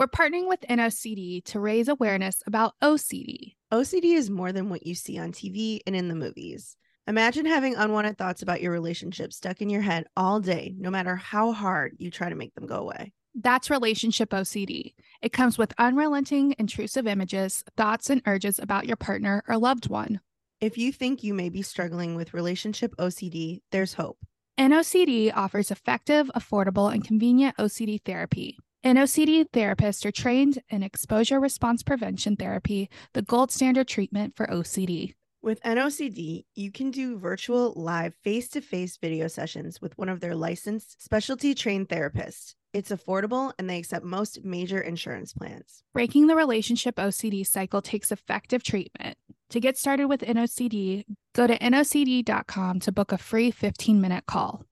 We're partnering with NOCD to raise awareness about OCD. OCD is more than what you see on TV and in the movies. Imagine having unwanted thoughts about your relationship stuck in your head all day, no matter how hard you try to make them go away. That's relationship OCD. It comes with unrelenting, intrusive images, thoughts, and urges about your partner or loved one. If you think you may be struggling with relationship OCD, there's hope. NOCD offers effective, affordable, and convenient OCD therapy. NOCD therapists are trained in exposure response prevention therapy, the gold standard treatment for OCD. With NOCD, you can do virtual live face to face video sessions with one of their licensed specialty trained therapists. It's affordable and they accept most major insurance plans. Breaking the relationship OCD cycle takes effective treatment. To get started with NOCD, go to NOCD.com to book a free 15 minute call.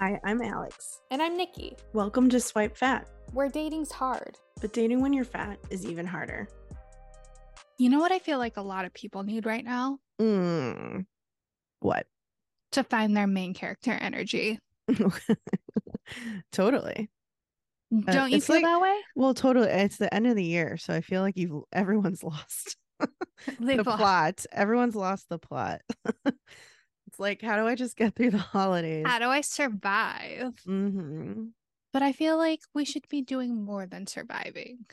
Hi, I'm Alex. And I'm Nikki. Welcome to Swipe Fat, Where dating's hard. but dating when you're fat is even harder. You know what I feel like a lot of people need right now? Mm. What? To find their main character energy. totally. Uh, Don't you feel like- that way? Well, totally. It's the end of the year, so I feel like you've everyone's lost the plot. Everyone's lost the plot. it's like, how do I just get through the holidays? How do I survive? hmm But I feel like we should be doing more than surviving.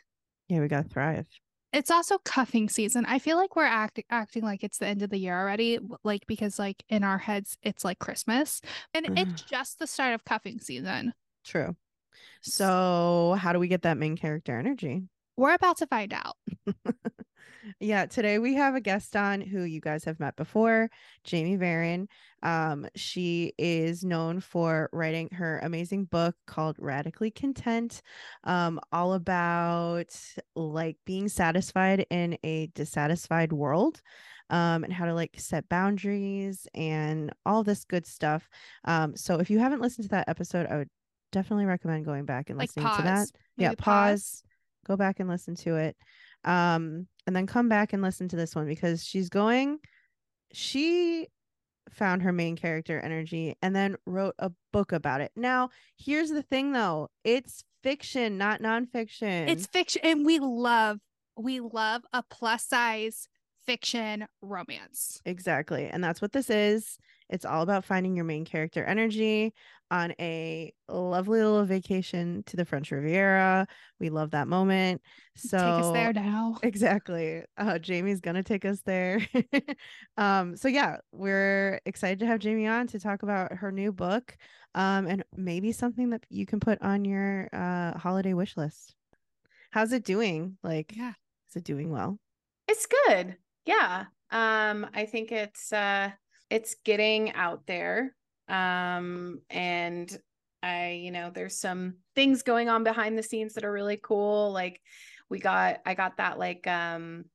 Yeah, we gotta thrive. It's also cuffing season. I feel like we're acting acting like it's the end of the year already, like because like in our heads it's like Christmas, and it's just the start of cuffing season. True. So, how do we get that main character energy? We're about to find out. Yeah, today we have a guest on who you guys have met before, Jamie Varon. Um, she is known for writing her amazing book called Radically Content, um, all about like being satisfied in a dissatisfied world. Um, and how to like set boundaries and all this good stuff. Um, so if you haven't listened to that episode, I would definitely recommend going back and Like listening to that pause. yeah Maybe pause go back and listen to it um and then come back and listen to this one because she's going she found her main character energy and then wrote a book about it. Now here's the thing though. It's fiction not nonfiction. It's fiction, and we love we love a plus size fiction romance. exactly and that's what this is. It's all about finding your main character energy on a lovely little vacation to the french riviera we love that moment so Take us there now. Exactly. Uh, Jamie's gonna take us there. um, so yeah, we're excited to have Jamie on to talk about her new book, um, and maybe something that you can put on your uh holiday wish list. How's it doing? Like, Yeah. is it doing well? It's good. Yeah. Um, I think it's uh it's getting out there. Um, and I, you know, there's some things going on behind the scenes that are really cool. Like we got I got that like um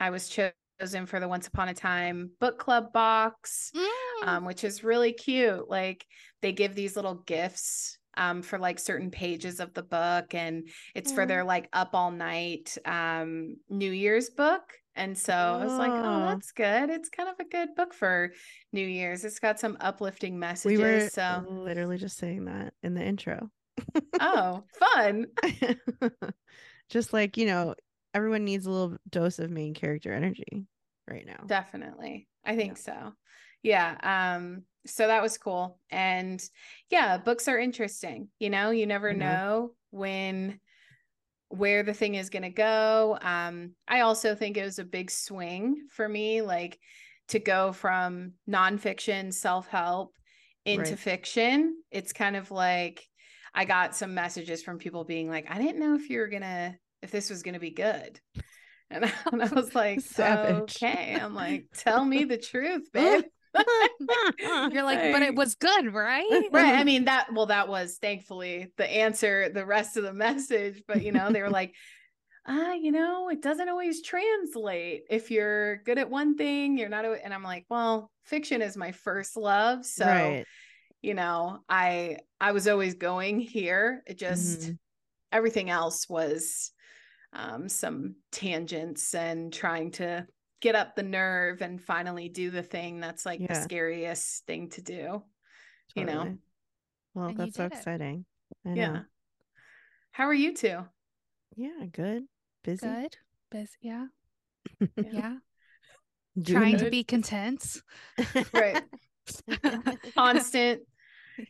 I was chosen for the Once Upon a Time book club box Mm. um, which is really cute. Like they give these little gifts um, for like certain pages of the book, and it's for their like up all night um, New Year's book. And so I was like, oh, Oh. that's good. It's kind of a good book for New Year's. It's got some uplifting messages. We were so, literally just saying that in the intro. oh, fun. just like you know, everyone needs a little dose of main character energy right now. Definitely. I think so. Yeah. Um, so that was cool. And yeah, books are interesting. You know, you never Mhm. know when where the thing is gonna go. Um, I also think it was a big swing for me, like to go from nonfiction self-help into Right. fiction. It's kind of like I got some messages from people being like, I didn't know if you were gonna if this was gonna be good. And I, and I was like, Savage. okay. I'm like, tell me the truth, babe. You're like, but it was good, right? right. I mean, that, well, that was thankfully the answer, the rest of the message. But, you know, they were like, ah, you know, it doesn't always translate. If you're good at one thing, you're not. And I'm like, well, fiction is my first love. So, right. you know, I, I was always going here. It just, Mhm. everything else was um, some tangents and trying to get up the nerve and finally do the thing that's like the scariest thing to do. you know? Well, And that's so exciting. I Yeah. know. How are you two? Yeah, good. Busy. Good. Busy. Yeah. Yeah. Yeah. Doing Trying to be content. Right. constant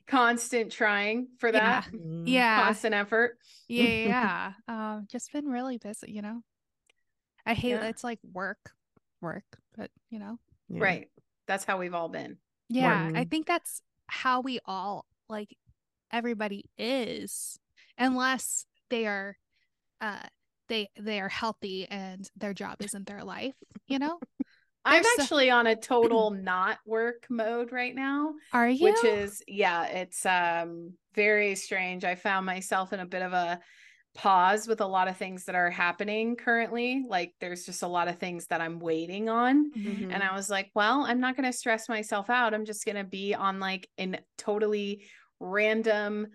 constant trying for that Mm, Yeah. constant effort Yeah. Yeah. um, just been really busy, you know. I hate Yeah. it's like work, work, but you know. yeah. right that's how we've all been Yeah, I think that's how we all like everybody is unless they are uh they they are healthy and their job isn't their life, you know? i'm There's so- actually on a total not work mode right now Are you? which is yeah it's um very strange i found myself in a bit of a pause with a lot of things that are happening currently like there's just a lot of things that i'm waiting on Mhm. and i was like well i'm not going to stress myself out i'm just going to be on like an totally random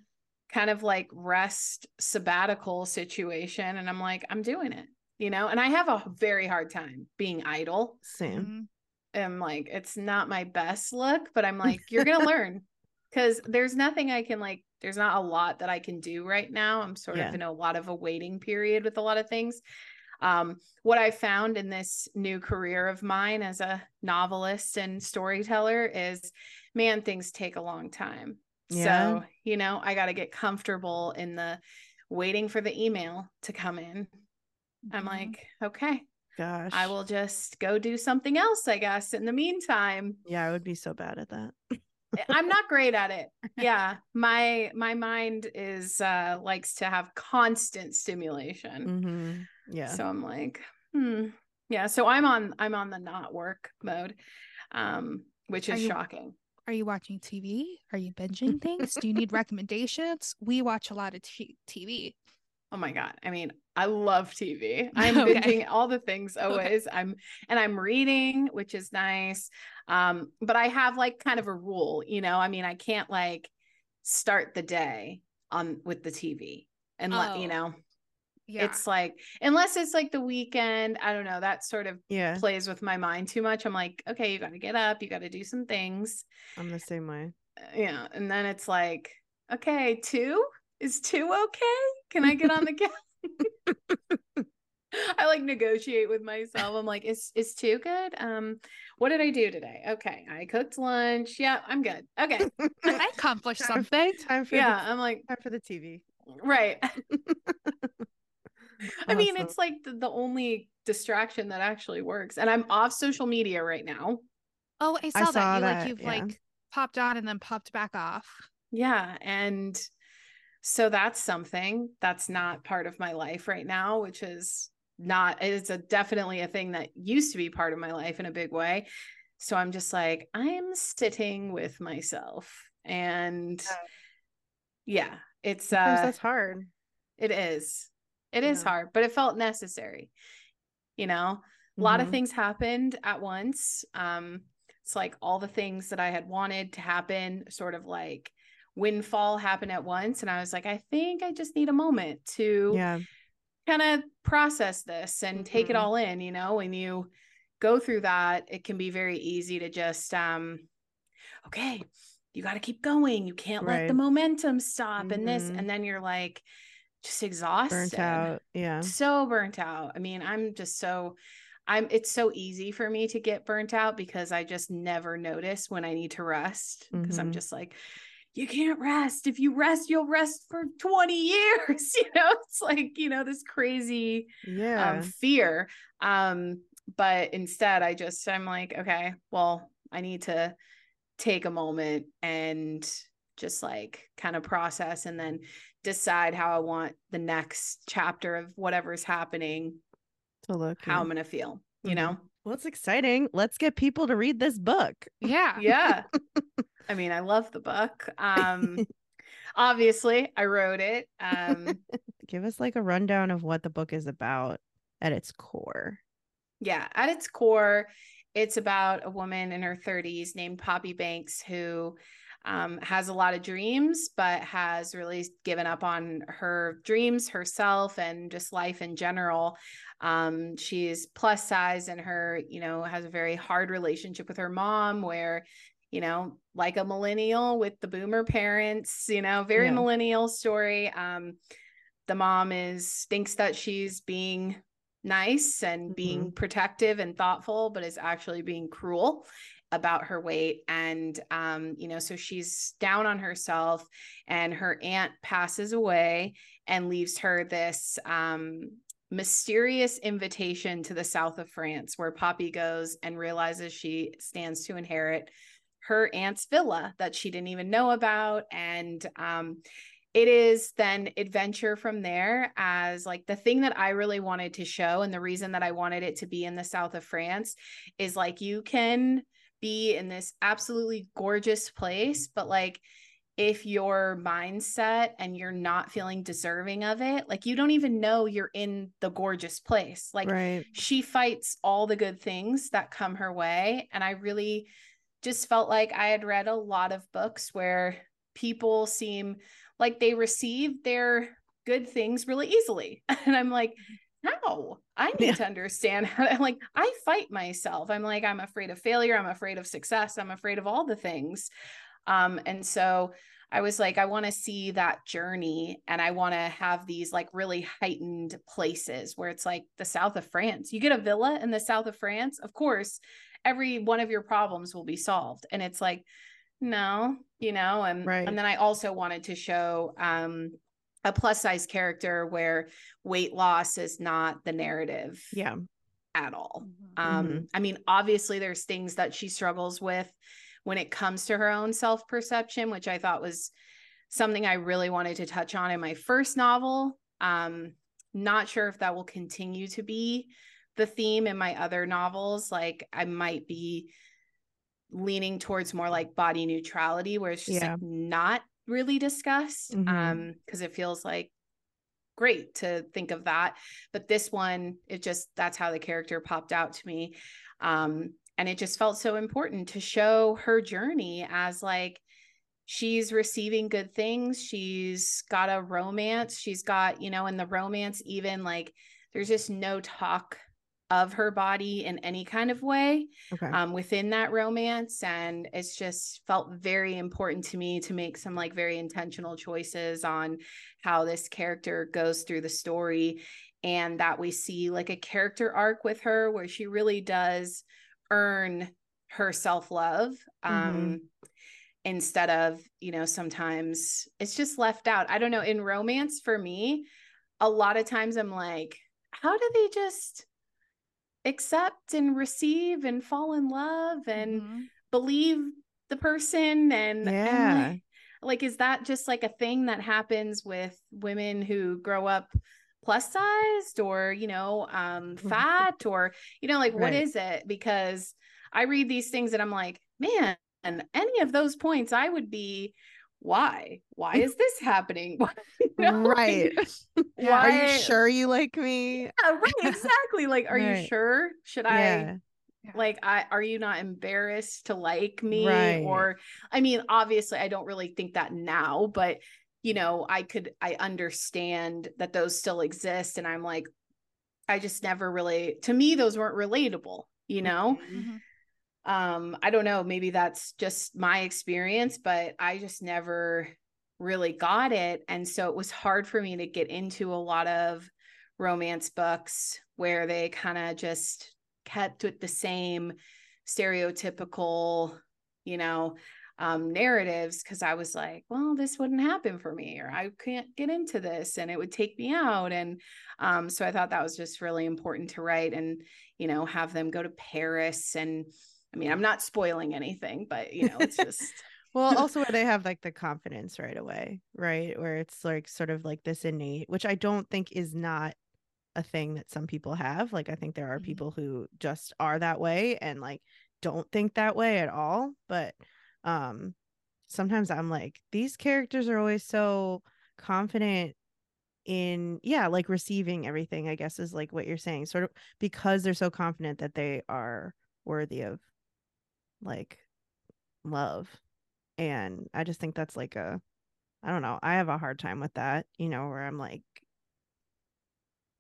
kind of like rest sabbatical situation and i'm like i'm doing it you know and i have a very hard time being idle Same. I'm like it's not my best look but i'm like you're gonna learn because there's nothing i can like there's not a lot that i can do right now i'm sort Yeah. of in a lot of a waiting period with a lot of things um what i found in this new career of mine as a novelist and storyteller is man things take a long time Yeah. so you know i got to get comfortable in the waiting for the email to come in i'm Mhm. like okay Gosh. I will just go do something else, I guess, in the meantime. Yeah, I would be so bad at that. I'm not great at it. Yeah. My my mind is uh likes to have constant stimulation. hmm Yeah. So I'm like, hmm. Yeah. So I'm on I'm on the not work mode. Um, which Are is you- shocking. Are you watching TV? Are you binging things? Do you need recommendations? We watch a lot of t- TV. Oh my God. I mean, I love TV. I'm Okay. binging all the things always. I'm and I'm reading, which is nice. Um, but I have like kind of a rule, you know. I mean, I can't like start the day on with the TV and let you Oh, know. Yeah. It's like unless it's like the weekend, I don't know, that sort of yeah. plays with my mind too much. I'm like, okay, you got to get up, you got to do some things. I'm the same way. Uh, Yeah, and then it's like, okay, two is two okay? Can I get on the couch? I like negotiate with myself. I'm like, is is two good? Um, what did I do today? Okay, I cooked lunch. Yeah, I'm good. Okay, I accomplished Time- something. Time for yeah, the I'm like, time for the TV. right. I mean, it's like the, the only distraction that actually works. And I'm off social media right now. Oh, I saw, saw that. You like you've yeah. like popped on and then popped back off. Yeah. And so that's something that's not part of my life right now, which is not, it's a definitely a thing that used to be part of my life in a big way. So I'm just like, I'm sitting with myself. And yeah, it's Sometimes uh that's hard. it is. It is Yeah. hard, but it felt necessary. You know, a lot of Mhm. things happened at once. Um, it's like all the things that I had wanted to happen, sort of like windfall happen at once. And I was like, I think I just need a moment to Yeah. kind of process this and take it Mhm. all in. You know, when you go through that, it can be very easy to just um, okay, you got to keep going. You can't let the momentum stop and this, Mhm. and then you're like just exhausted Burnt out. Yeah. so burnt out. I mean, I'm just so I'm it's so easy for me to get burnt out because I just never notice when I need to rest because I'm Mhm. just like you can't rest. If you rest, you'll rest for 20 years. You know, it's like, you know, this crazy Yeah. um fear. Um but instead I just I'm like, okay, well, I need to take a moment and just like kind of process and then decide how I want the next chapter of whatever's happening, to look. how yeah. I'm going to feel, you Mhm. know? Well, it's exciting. Let's get people to read this book. Yeah. Yeah. I mean, I love the book. Um obviously, I wrote it. Um Give us like a rundown of what the book is about at its core. yeah, at its core, it's about a woman in her 30s named Poppy Banks who um, has a lot of dreams, but has really given up on her dreams herself and just life in general. Um, she's plus size and her, you know, has a very hard relationship with her mom, where, you know, like a millennial with the boomer parents, you know, very Yeah. millennial story. Um, the mom is thinks that she's being nice and Mm-hmm. being protective and thoughtful, but is actually being cruel about her weight. And, um, you know, so she's down on herself, and her aunt passes away and leaves her this um, mysterious invitation to the south of France, where Poppy goes and realizes she stands to inherit her aunt's villa that she didn't even know about. And, um, it is then adventure from there as like the thing that I really wanted to show and the reason that I wanted it to be in the south of France is like you can be in this absolutely gorgeous place but like if your mindset and you're not feeling deserving of it like you don't even know you're in the gorgeous place like right. she fights all the good things that come her way and I really just felt like I had read a lot of books where people seem like they receive their good things really easily. And I'm like, how? I need Yeah. to understand how to, like, I fight myself. I'm like, I'm afraid of failure. I'm afraid of success. I'm afraid of all the things. Um, and so I was like, I want to see that journey and I want to have these like really heightened places where it's like the south of France. You get a villa in the south of France, of course, every one of your problems will be solved. And it's like, no, you know, and Right. and then I also wanted to show um a plus size character where weight loss is not the narrative Yeah. at all. Mhm. Um, Mhm. I mean, obviously, there's things that she struggles with when it comes to her own self perception, which I thought was something I really wanted to touch on in my first novel. Um, not sure if that will continue to be the theme in my other novels. Like, I might be leaning towards more like body neutrality, where it's just Yeah. like not really discussed. Mhm. Um, because it feels like great to think of that but this one it just that's how the character popped out to me um and it just felt so important to show her journey as like she's receiving good things she's got a romance she's got you know in the romance even like there's just no talk of her body in any kind of way Okay. um, within that romance. And it's just felt very important to me to make some like very intentional choices on how this character goes through the story and that we see like a character arc with her where she really does earn her self love. Um, Instead of, you know, sometimes it's just left out. I don't know. In romance, for me, a lot of times I'm like, how do they just accept and receive and fall in love and Mhm. believe the person and, and Yeah. like, like is that just like a thing that happens with women who grow up plus sized or you know um fat or you know like what Right. is it because i read these things and i'm like man and any of those points i would be why why is this happening like, right. why Are you sure you like me? yeah, right exactly like are you sure should i Yeah. like i are you not embarrassed to like me Right. or i mean obviously i don't really think that now but you know i could i understand that those still exist and i'm like i just never really to me those weren't relatable you know Mhm. Um i don't know maybe that's just my experience but i just never really got it. And so it was hard for me to get into a lot of romance books where they kind of just kept with the same stereotypical you know um narratives because i was like well this wouldn't happen for me or i can't get into this and it would take me out. And um so i thought that was just really important to write and you know have them go to paris and I mean, I'm not spoiling anything, but you know, it's just Well, also where they have like the confidence right away, right? Where it's like sort of like this innate, which I don't think is not a thing that some people have. Like I think there are Mhm. people who just are that way and like don't think that way at all. But um sometimes I'm like, these characters are always so confident in yeah, like receiving everything, I guess is like what you're saying. Sort of because they're so confident that they are worthy of like love and i just think that's like a i don't know i have a hard time with that you know where i'm like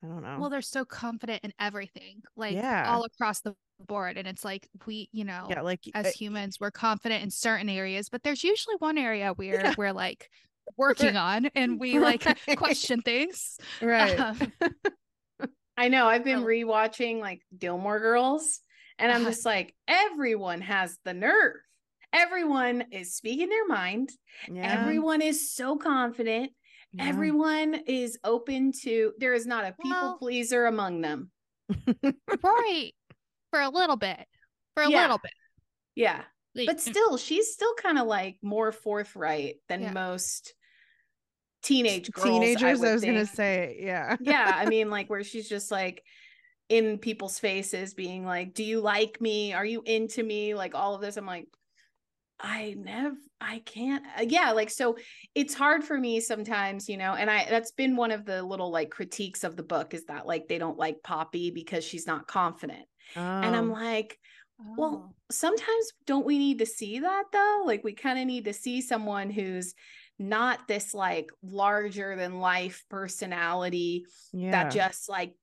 i don't know Well, they're so confident in everything, like Yeah. all across the board. And it's like we, you know, yeah like as uh, humans, we're confident in certain areas, but there's usually one area where Yeah. we're like working on and we like Right. question things. right. Um, I know. I've been rewatching like Gilmore Girls, and I'm Uh-huh. just like, everyone has the nerve. Everyone is speaking their mind. yeah. Everyone is so confident. yeah. Everyone is open to. There is not a people Well- pleaser among them. right. For a little bit. For a Yeah. little bit. Yeah, but still, she's still kind of like more forthright than most teenage girls. Teenagers, I, would was gonna say, yeah. yeah i mean like where she's just like in people's faces being like do you like me are you into me like all of this i'm like i never i can't uh, yeah like so it's hard for me sometimes you know and i that's been one of the little like critiques of the book is that like they don't like poppy because she's not confident and i'm Oh, like oh. well, sometimes don't we need to see that though? Like we kind of need to see someone who's not this like larger than life personality yeah. that just like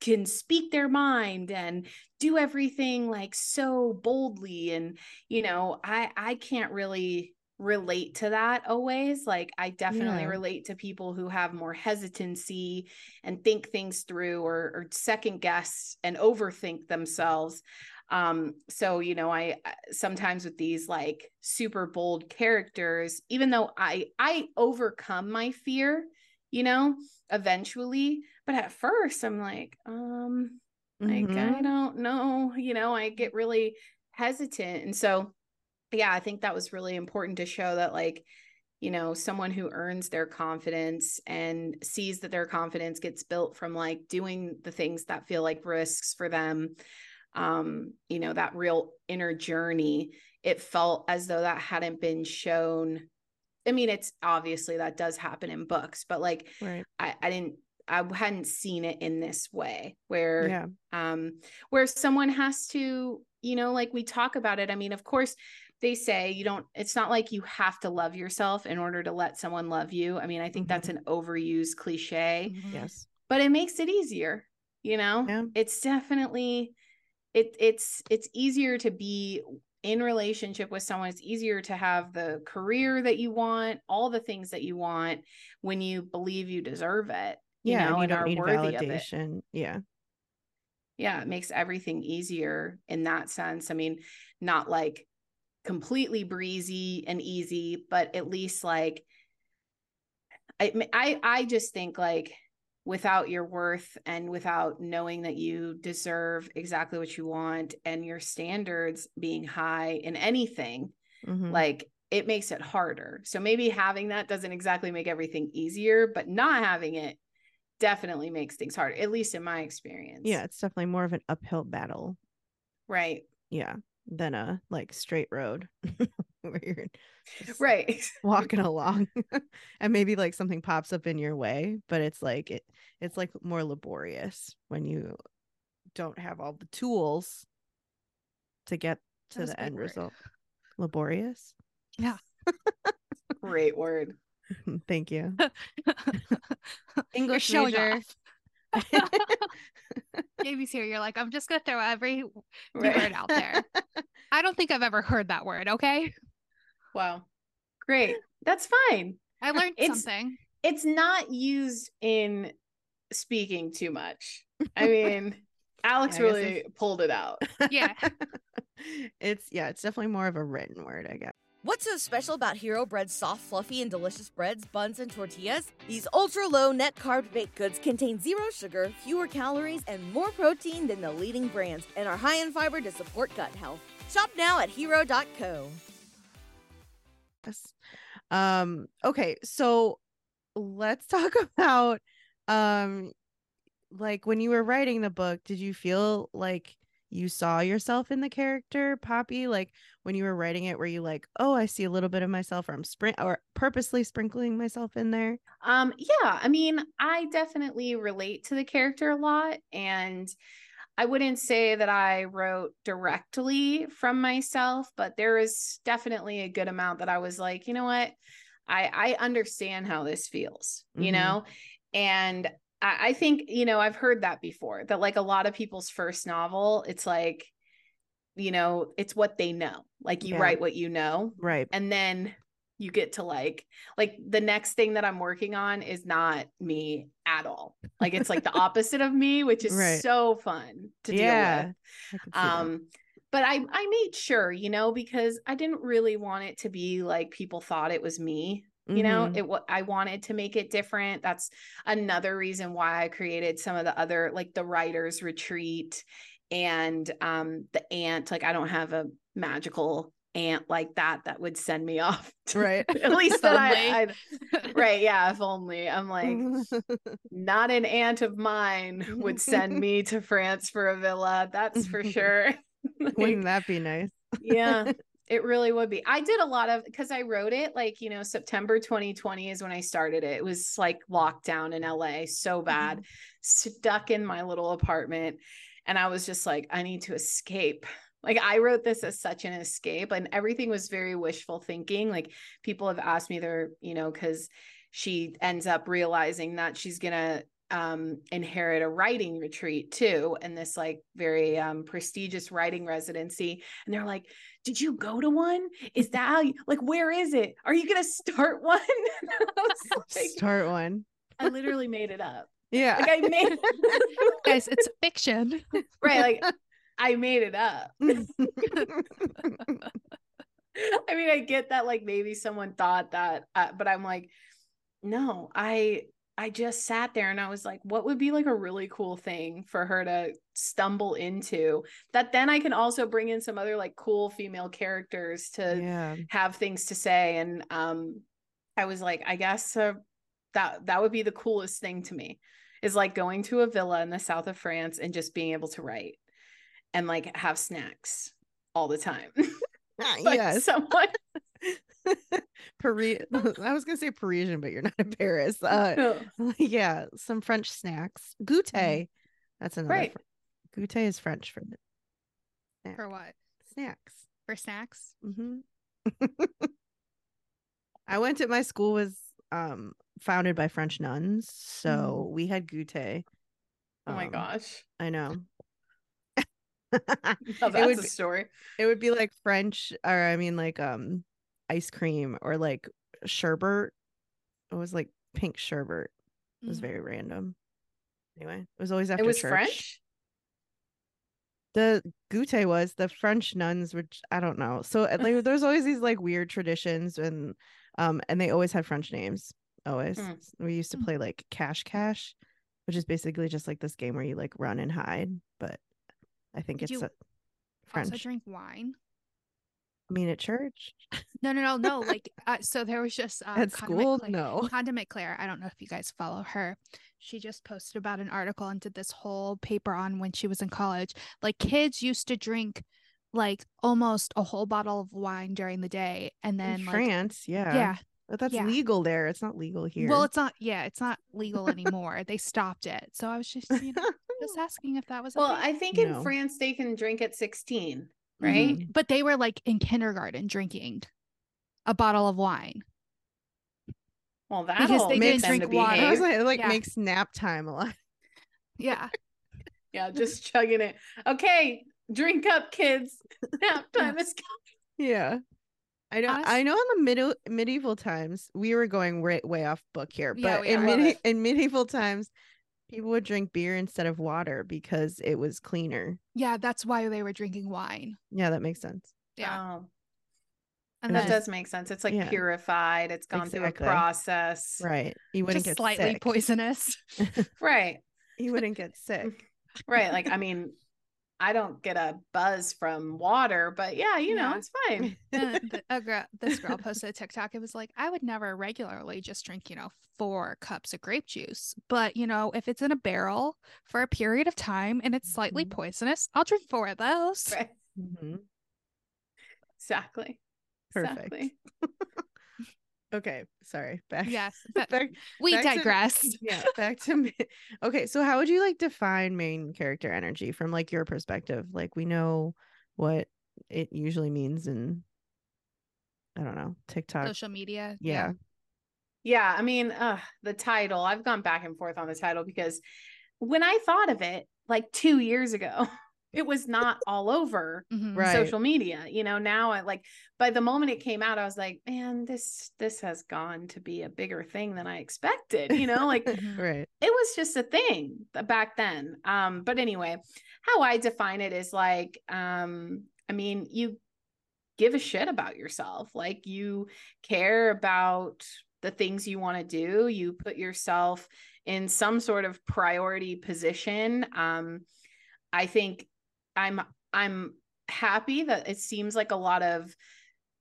can speak their mind and do everything like so boldly and you know, I I can't really relate to that always like i definitely Yeah. relate to people who have more hesitancy and think things through or, or second guess and overthink themselves um so you know i I- sometimes with these like super bold characters even though i i overcome my fear you know eventually but at first i'm like um like i Mhm. don't know you know i get really hesitant and so yeah i think that was really important to show that like you know someone who earns their confidence and sees that their confidence gets built from like doing the things that feel like risks for them um you know that real inner journey it felt as though that hadn't been shown i mean it's obviously that does happen in books but like Right. i, I didn't i hadn't seen it in this way where Yeah. um where someone has to you know like we talk about it i mean of course they say you don't it's not like you have to love yourself in order to let someone love you i mean i think that's an overused cliche Mhm. Yes. but it makes it easier you know Yeah. it's definitely it it's it's easier to be in relationship with someone it's easier to have the career that you want all the things that you want when you believe you deserve it you yeah. know and you and don't are need worthy of it validation. Yeah. yeah it makes everything easier in that sense i mean not like completely breezy and easy but at least like i i, I just think like without your worth and without knowing that you deserve exactly what you want and your standards being high in anything Mhm. like it makes it harder so maybe having that doesn't exactly make everything easier but not having it definitely makes things harder at least in my experience yeah. It's definitely more of an uphill battle. right Yeah. Than a like straight road where you're right walking along and maybe like something pops up in your way, but it's like it it's like more laborious when you don't have all the tools to get to the end word. result. Laborious. Yeah. great word Thank you. You're English showing major. off. Gaby's here. You're like, I'm just gonna throw every Right. word out there. I don't think I've ever heard that word. Okay, wow great that's fine I learned It's- something. it's not used in speaking too much i mean alex I really pulled it out Yeah. it's yeah, it's definitely more of a written word, I guess. What's so special about Hero Bread's soft, fluffy, and delicious breads, buns, and tortillas? These ultra low net carb baked goods contain zero sugar, fewer calories, and more protein than the leading brands, and are high in fiber to support gut health. Shop now at hero.co. Yes. Um, okay, so let's talk about um like when you were writing the book, did you feel like you saw yourself in the character Poppy? Like when you were writing it, were you like, oh, I see a little bit of myself, or I'm sprint or purposely sprinkling myself in there? um yeah i mean i definitely relate to the character a lot and i wouldn't say that i wrote directly from myself but there is definitely a good amount that i was like you know what i i understand how this feels you Mhm. know and I, I think you know i've heard that before that like a lot of people's first novel it's like you know it's what they know like you Yeah. write what you know Right. and then you get to like like the next thing that I'm working on is not me at all. Like it's like the opposite of me, which is Right. so fun to Yeah, deal with. That. Um but I I made sure, you know, because I didn't really want it to be like people thought it was me. You know, Mhm. it I wanted to make it different. That's another reason why I created some of the other like the writers retreat and um the aunt like I don't have a magical aunt like that that would send me off to- right. at least that I, I right yeah if only i'm like Mm-hmm. not an aunt of mine would send me to france for a villa that's for sure Like, Wouldn't that be nice? yeah it really would be. I did a lot of because i wrote it like you know september 2020 is when i started it. It was like lockdown in la so bad mm-hmm. stuck in my little apartment and i was just like i need to escape. Like i wrote this as such an escape and everything was very wishful thinking like people have asked me their you know because she ends up realizing that she's gonna um inherit a writing retreat too and this like very um prestigious writing residency and they're like did you go to one is that how you like where is it are you gonna start one like, Start one. I literally made it up Yeah. like i made Guys, it's fiction. right like i made it up I mean, I get that like maybe someone thought that, uh, but I'm like, no, I I just sat there and I was like, what would be like a really cool thing for her to stumble into that then I can also bring in some other like cool female characters to yeah. have things to say and um I was like, I guess uh, that that would be the coolest thing to me is like going to a villa in the south of France and just being able to write and like have snacks all the time. Ah, Like, yes. someone Paris. I was gonna say Parisian, but you're not in Paris. Uh, yeah, some French snacks. Goûter. That's another. Mm-hmm. Right. Fr- Goûter is French for snack. For what? snacks. For snacks? hmm I went to my school was um founded by French nuns, so we had goûter. oh my Um, gosh. I know. Oh, it that's would a be- story. It would be like French, or I mean, like um, ice cream or like sherbet. It was like pink sherbet. It was Mhm. very random. Anyway, it was always after It was church. French. The goûter was the French nuns, which I don't know. So uh, like, there's always these like weird traditions, and um, and they always had French names. Always, Hmm. we used to Hmm. play like cache-cache, which is basically just like this game where you like run and hide. But I think Did it's you uh, French. Also drink wine? I mean, at church, No, no, no, no. Like, uh, so there was just uh, at Condiment school, Claire- no. Condiment Claire. I don't know if you guys follow her. She just posted about an article and did this whole paper on when she was in college. Like, kids used to drink like almost a whole bottle of wine during the day, and then in like, France, yeah, yeah. but that's yeah. legal there. It's not legal here. Well, it's not. Yeah, it's not legal anymore. they stopped it. So I was just, you know, just asking if that was. Well, thing. I think in France they can drink at 16, right? Mhm. but they were like in kindergarten drinking a bottle of wine. Well, Because that'll they make didn't drink to water. Was behave. like, it like Yeah. makes nap time a lot. Yeah. Yeah, just chugging it. Okay, drink up, kids. Nap time is coming. Yeah. I know Honest- I know in the middle medieval times we were going way, way off book here, Yeah, but we in, are. Medi- in medieval times people would drink beer instead of water because it was cleaner. Yeah, that's why they were drinking wine. Yeah, that makes sense. Yeah. Oh, And that then does make sense. It's like Yeah. purified. It's gone Exactly. through a process. Right. You wouldn't just get slightly sick. poisonous. Right. You wouldn't get sick. Right. Like, I mean, I don't get a buzz from water, but yeah, you know, it's fine. And th- a girl, this girl posted a TikTok. It was like, I would never regularly just drink, you know, four cups of grape juice. But, you know, if it's in a barrel for a period of time and it's slightly Mhm. poisonous, I'll drink four of those. Right. Mhm. Exactly. Perfect. Exactly. Okay, sorry. Back. Yes. But back we back to- digress. yeah back to me okay so how would you like define main character energy from like your perspective like we know what it usually means in i don't know tiktok Social media. yeah Yeah, I mean, uh, the title, I've gone back and forth on the title because when I thought of it like two years ago, it was not all over Mhm. Right. social media you know now i like by the moment it came out i was like man this this has gone to be a bigger thing than i expected you know like Mhm. right. it was just a thing back then um but anyway how i define it is like um i mean you give a shit about yourself like you care about the things you want to do you put yourself in some sort of priority position um i think i'm i'm happy that it seems like a lot of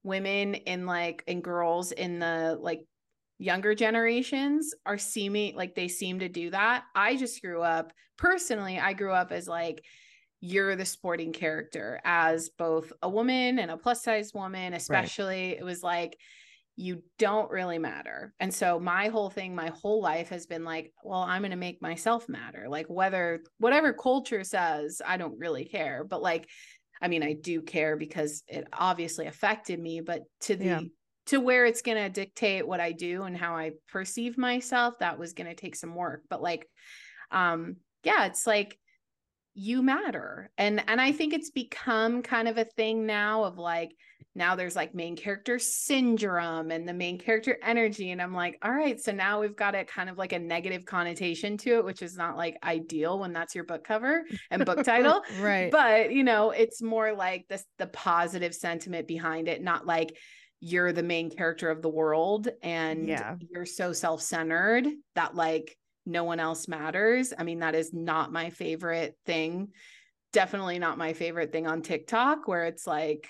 women in like and girls in the like younger generations are seeming like they seem to do that. I just grew up personally, I grew up as like you're the sporting character as both a woman and a plus size woman, especially. It was like you don't really matter. And so my whole thing, my whole life has been like, well, I'm going to make myself matter. Like whether whatever culture says, I don't really care. But like, I mean, I do care because it obviously affected me, but to the Yeah. to where it's going to dictate what I do and how I perceive myself, that was going to take some work. But like, um, yeah, it's like you matter. And and I think it's become kind of a thing now of like now there's like main character syndrome and the main character energy. And I'm like, all right, so now we've got a kind of like a negative connotation to it, which is not like ideal when that's your book cover and book title right. but you know it's more like this the positive sentiment behind it not like you're the main character of the world and Yeah. you're so self-centered that like no one else matters. I mean that is not my favorite thing. Definitely not my favorite thing on tiktok where it's like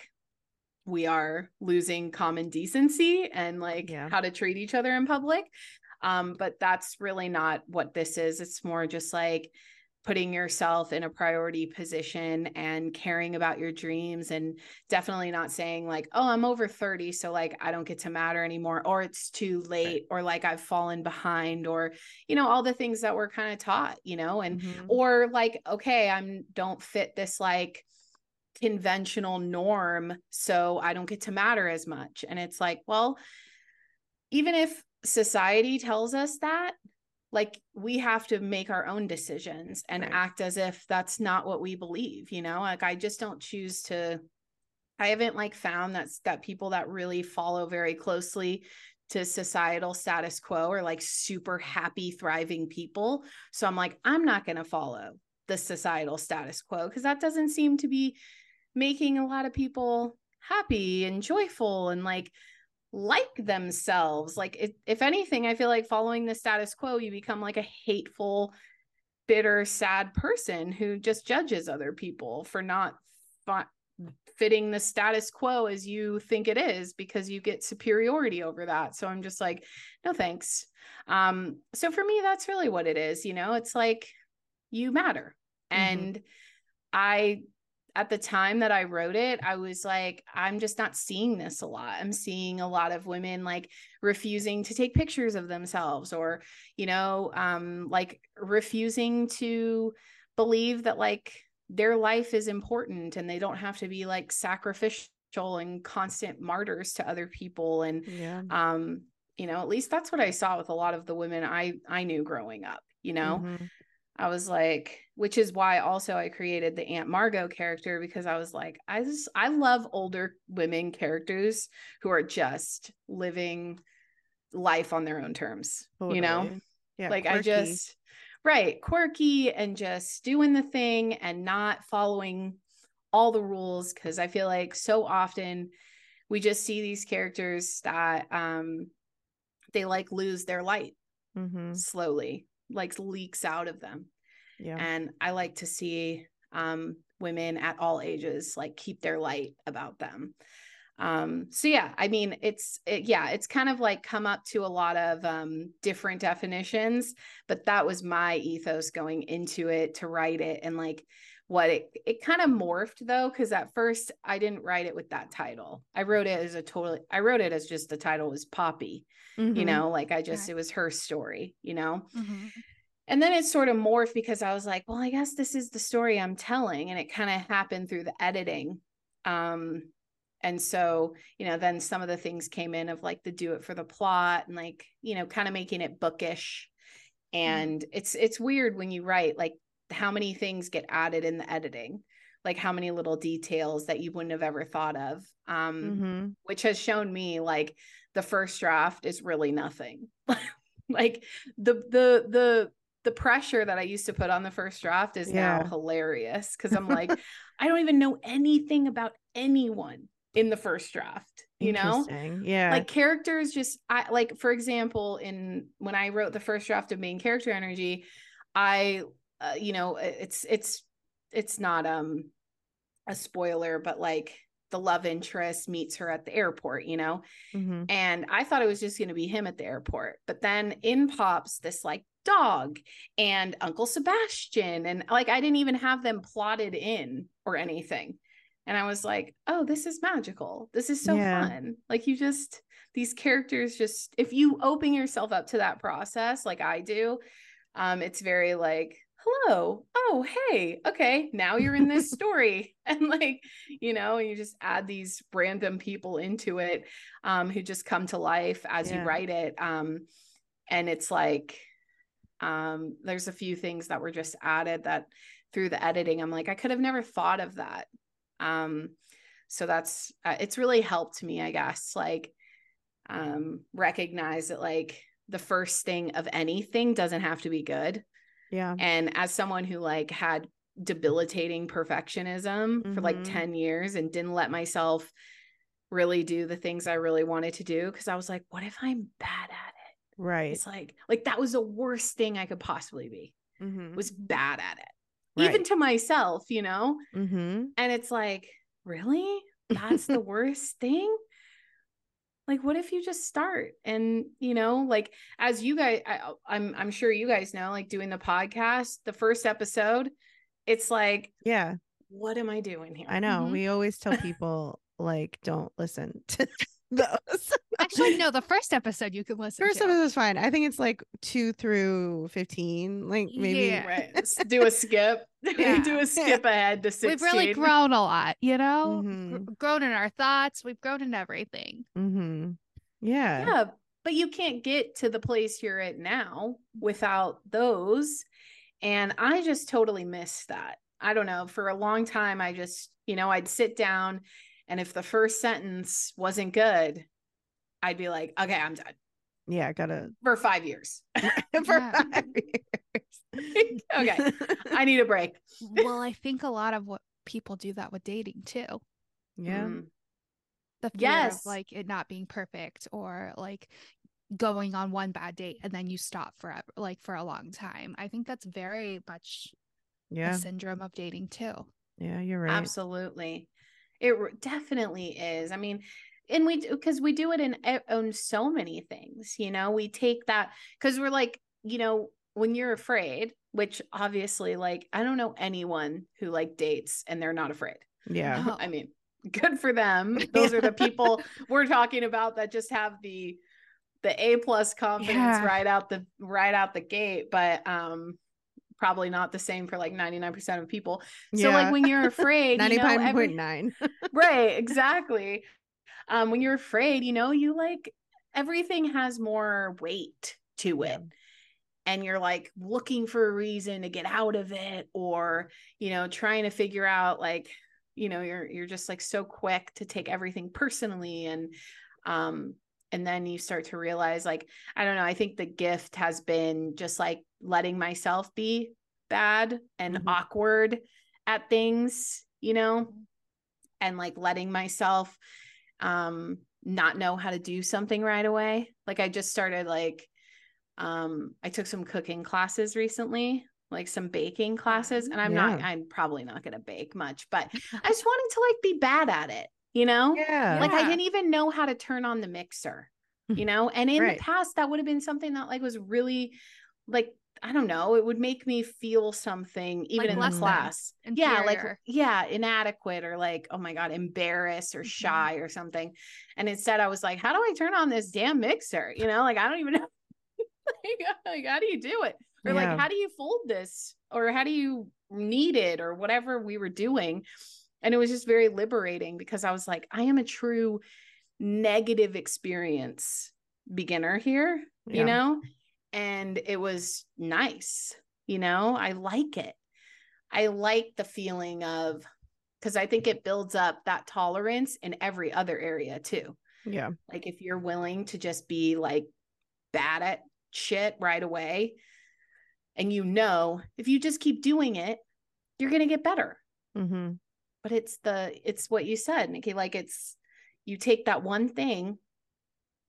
we are losing common decency and like Yeah. how to treat each other in public. Um but that's really not what this is. It's more just like putting yourself in a priority position and caring about your dreams and definitely not saying like oh i'm over 30 so like i don't get to matter anymore or it's too late or like i've fallen behind or you know all the things that we're kind of taught you know and Mhm. or like okay i'm don't fit this like conventional norm so i don't get to matter as much and it's like well even if society tells us that like we have to make our own decisions and Right. act as if that's not what we believe you know like i just don't choose to i haven't like found that's that people that really follow very closely to societal status quo are like super happy thriving people so i'm like i'm not going to follow the societal status quo because that doesn't seem to be making a lot of people happy and joyful and like like themselves. Like if, if anything i feel like following the status quo you become like a hateful bitter sad person who just judges other people for not fi- fitting the status quo as you think it is because you get superiority over that. So i'm just like no thanks. Um so for me that's really what it is you know? It's like you matter. Mhm. and i at the time that I wrote it, I was like, I'm just not seeing this a lot. I'm seeing a lot of women like refusing to take pictures of themselves or, you know, um, like refusing to believe that like their life is important and they don't have to be like sacrificial and constant martyrs to other people. And, yeah. um, you know, at least that's what I saw with a lot of the women I I knew growing up, you know. Mhm. I was like, which is why also I created the Aunt Margot character because I was like, I just I love older women characters who are just living life on their own terms. You know? Yeah. like I just right, quirky and just doing the thing and not following all the rules cuz I feel like so often we just see these characters that um they like lose their light mm-hmm. slowly, like leaks out of them Yeah. and i like to see um women at all ages like keep their light about them um so yeah i mean it's it, yeah it's kind of like come up to a lot of um different definitions but that was my ethos going into it to write it and like what it it kind of morphed though because at first i didn't write it with that title i wrote it as a totally i wrote it as just the title was poppy you Mhm. know like i just Okay. it was her story you know Mhm. and then it sort of morphed because I was like, well, I guess this is the story I'm telling. And it kind of happened through the editing. Um, and so, you know, then some of the things came in of like the do it for the plot and like, you know, kind of making it bookish. And it's it's weird when you write like how many things get added in the editing. like how many little details that you wouldn't have ever thought of um Mhm. which has shown me like the first draft is really nothing like the the the the pressure that i used to put on the first draft is now hilarious because i'm like i don't even know anything about anyone in the first draft you know Yeah. like characters just i like for example in when i wrote the first draft of main character energy i uh, you know it's it's it's not um a spoiler but like the love interest meets her at the airport you know Mhm. and i thought it was just going to be him at the airport but then in pops this like dog and uncle sebastian and like i didn't even have them plotted in or anything and i was like oh this is magical this is so Yeah. fun like you just these characters just if you open yourself up to that process like i do um it's very like hello. Oh hey. Okay now you're in this story. And like you know you just add these random people into it um who just come to life as Yeah. you write it um and it's like um there's a few things that were just added that through the editing i'm like i could have never thought of that. Um so that's uh, it's really helped me i guess like um recognize that like the first thing of anything doesn't have to be good Yeah. and as someone who like had debilitating perfectionism for like Mhm. 10 years and didn't let myself really do the things I really wanted to do because I was like, what if I'm bad at it? Right. It's like like that was the worst thing I could possibly be. Mhm. Was bad at it. Even to myself, you know? Mhm. And it's like, really? That's the worst thing? Like what if you just start and, you know, like as you guys I, I'm I'm sure you guys know like doing the podcast, the first episode, it's like Yeah. what am I doing here? I know. Mhm. We always tell people like don't listen to those. Actually, no, the first episode you can listen First to. episode is fine. I think it's like two through fifteen. Like maybe Yeah. Right. Do a skip. Yeah. Do a skip ahead to 16. We've really grown a lot, you know? Gr- Mhm. grown in our thoughts. We've grown in everything. Mm-hmm. Yeah. Yeah, but you can't get to the place you're at now without those. And I just totally missed that. I don't know. For a long time, I just, you know, I'd sit down and if the first sentence wasn't good, I'd be like, okay, I'm done Yeah. Gotta for five years. for Yeah. five years. Okay. I need a break. well, I think a lot of what people do that with dating too. yeah. Mm. The fear Yes. of like it not being perfect or like going on one bad date and then you stop forever, like for a long time. I think that's very much Yeah. a syndrome of dating too. Yeah. You're right. Absolutely. It definitely is. I mean, and we do because we do it in e- on so many things, you know, we take that because we're like, you know, when you're afraid, which obviously, like, I don't know anyone who like dates and they're not afraid. Yeah. No. I mean, good for them. Those are the people we're talking about that just have the the A plus confidence Yeah. right out the right out the gate, but um probably not the same for like 99% of people. So like when you're afraid, you know, every- right exactly. Um when you're afraid you know you like everything has more weight to it. And you're like looking for a reason to get out of it or you know trying to figure out like you know you're you're just like so quick to take everything personally and um and then you start to realize like i don't know i think the gift has been just like letting myself be bad and Mhm. awkward at things you know and like letting myself um not know how to do something right away. Like i just started like um i took some cooking classes recently like some baking classes and i'm not i'm probably not going to bake much but i just wanted to like be bad at it you know? Yeah. like i didn't even know how to turn on the mixer you know? And in Right. the past that would have been something that like was really like i don't know it would make me feel something even Like in the class. yeah like yeah inadequate or like oh my god embarrassed or Mhm. shy or something. And instead i was like how do i turn on this damn mixer? You know like i don't even know. Like, like, how do you do it? Or Yeah. like how do you fold this? Or how do you knead it? Or whatever we were doing and it was just very liberating because i was like i am a true negative experience beginner here Yeah. you know and it was nice you know i like it i like the feeling of because I think it builds up that tolerance in every other area too. Yeah. Like if you're willing to just be like bad at shit right away, and you know if you just keep doing it, you're gonna get better. Mm-hmm. But it's the it's what you said, Nikki. Like it's you take that one thing,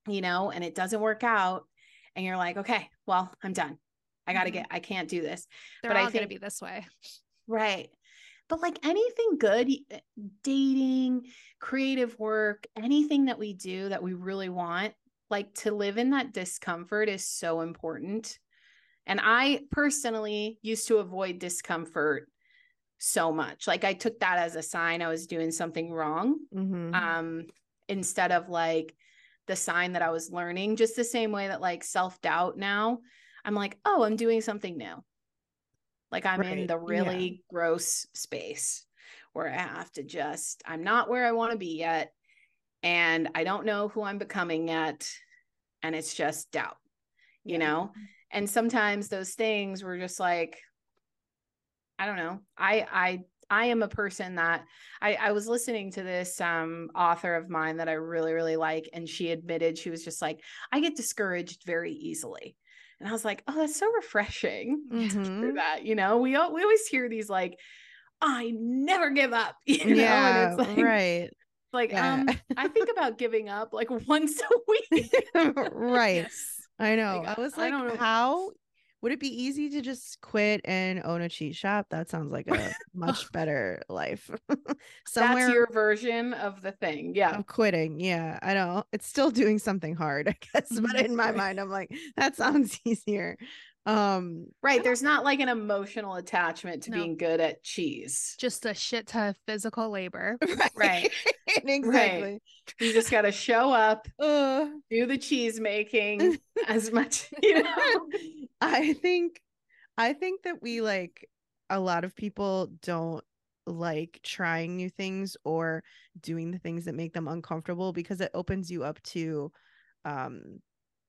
you know, and it doesn't work out, and you're like, okay, well, I'm done. I gotta Mhm. get. I can't do this. They're But I all gonna be this way. Right. But like anything good, dating, creative work, anything that we do that we really want, like to live in that discomfort is so important. And I personally used to avoid discomfort so much. Like I took that as a sign I was doing something wrong. Mm-hmm. Um, instead of like the sign that I was learning, just the same way that like self-doubt now, I'm like, oh, I'm doing something new. Like I'm in Right, the yeah. really gross space where I have to just, I'm not where I want to be yet. And I don't know who I'm becoming yet. And it's just doubt, you Yeah. know? And sometimes those things were just like, I don't know. I I I am a person that I, I was listening to this um author of mine that I really, really like, and she admitted she was just like, I get discouraged very easily. And I was like, oh, that's so refreshing to hear Mhm. that. You know, we all, we always hear these like, I never give up. You know, yeah. and it's like, right. like Yeah. um, I think about giving up like once a week. right. I know. Like, I was I like, don't know. how would it be easy to just quit and own a cheat shop? That sounds like a much better life. Somewhere That's your version of the thing. Yeah. I'm quitting. Yeah, I know. It's still doing something hard, I guess. But Mhm. in my mind, I'm like, that sounds easier. Um, Right. There's not like an emotional attachment to No. being good at cheese. Just a shit ton of physical labor. Right. exactly. You just got to show up, Uh, do the cheese making as much, you know. I think I think that we like a lot of people don't like trying new things or doing the things that make them uncomfortable because it opens you up to um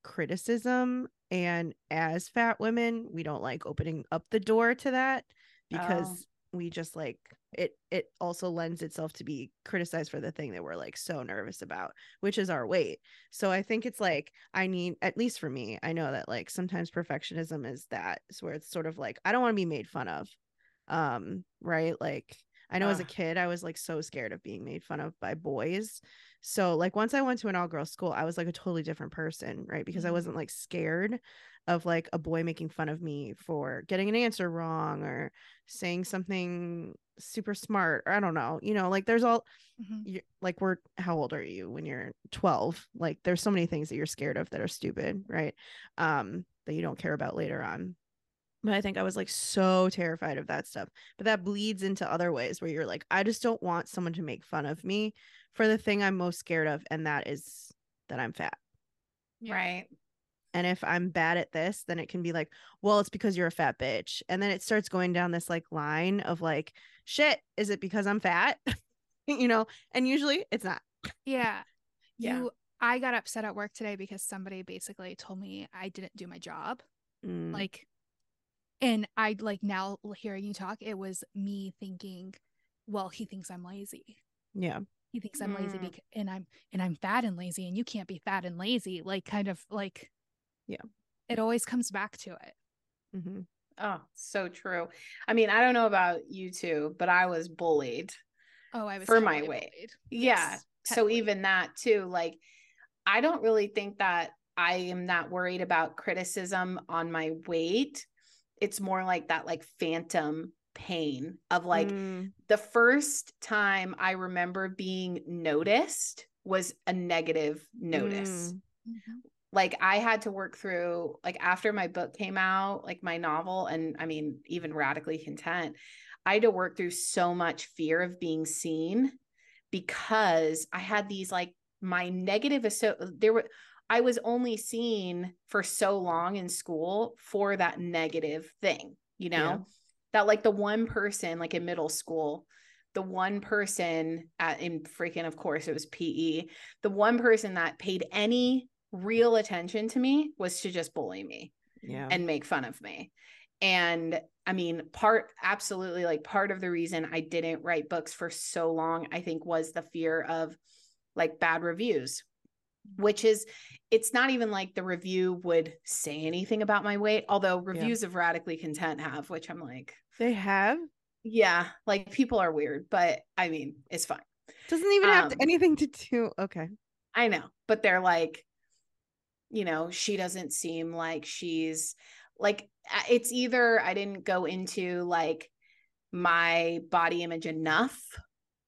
criticism and as fat women we don't like opening up the door to that because Oh. We just like it it also lends itself to be criticized for the thing that we're like so nervous about which is our weight. So i think it's like i need at least for me i know that like sometimes perfectionism is that is where it's sort of like i don't want to be made fun of um right? Like i know as a kid i was like so scared of being made fun of by boys. So like once i went to an all-girl school i was like a totally different person right? Because i Mhm. wasn't like scared of like a boy making fun of me for getting an answer wrong or saying something super smart or i don't know you know like there's all Mhm. you like we're how old are you when you're 12 like there's so many things that you're scared of that are stupid right? Um that you don't care about later on but i think i was like so terrified of that stuff but that bleeds into other ways where you're like i just don't want someone to make fun of me for the thing i'm most scared of and that is that i'm fat Yeah. Right. and if I'm bad at this, then it can be like, well, it's because you're a fat bitch. And then it starts going down this like line of like, shit, is it because I'm fat? you know, and usually it's not. Yeah. Yeah. You I got upset at work today because somebody basically told me I didn't do my job. Mm, Like and I like now hearing you talk, it was me thinking, well, he thinks I'm lazy. yeah. He thinks I'm lazy Mm. because and I'm and I'm fat and lazy and you can't be fat and lazy. Like kind of like Yeah. It always comes back to it. mm-hmm. Oh, so true. I mean, I don't know about you two, but I was bullied. Oh, I was For my weight. bullied. Yeah. Yes, so heavily. even that too, like I don't really think that I am that worried about criticism on my weight. It's more like that like phantom pain of like Mm, the first time I remember being noticed was a negative notice. mm, Mhm. Like I had to work through like after my book came out, like my novel and I mean even radically content, I had to work through so much fear of being seen because I had these like my negative so there were I was only seen for so long in school for that negative thing, you know? Yeah. That like the one person like in middle school, the one person at in freaking of course it was PE, the one person that paid any real attention to me was to just bully me yeah. and make fun of me. and I mean, part absolutely like part of the reason I didn't write books for so long, I think, was the fear of like bad reviews, which is it's not even like the review would say anything about my weight, although reviews yeah. of Radically Content have, which I'm like, they have. Yeah, like people are weird, but I mean, it's fine. Doesn't even have um, anything to do. Okay. I know, but they're like, you know, she doesn't seem like she's like it's either I didn't go into like my body image enough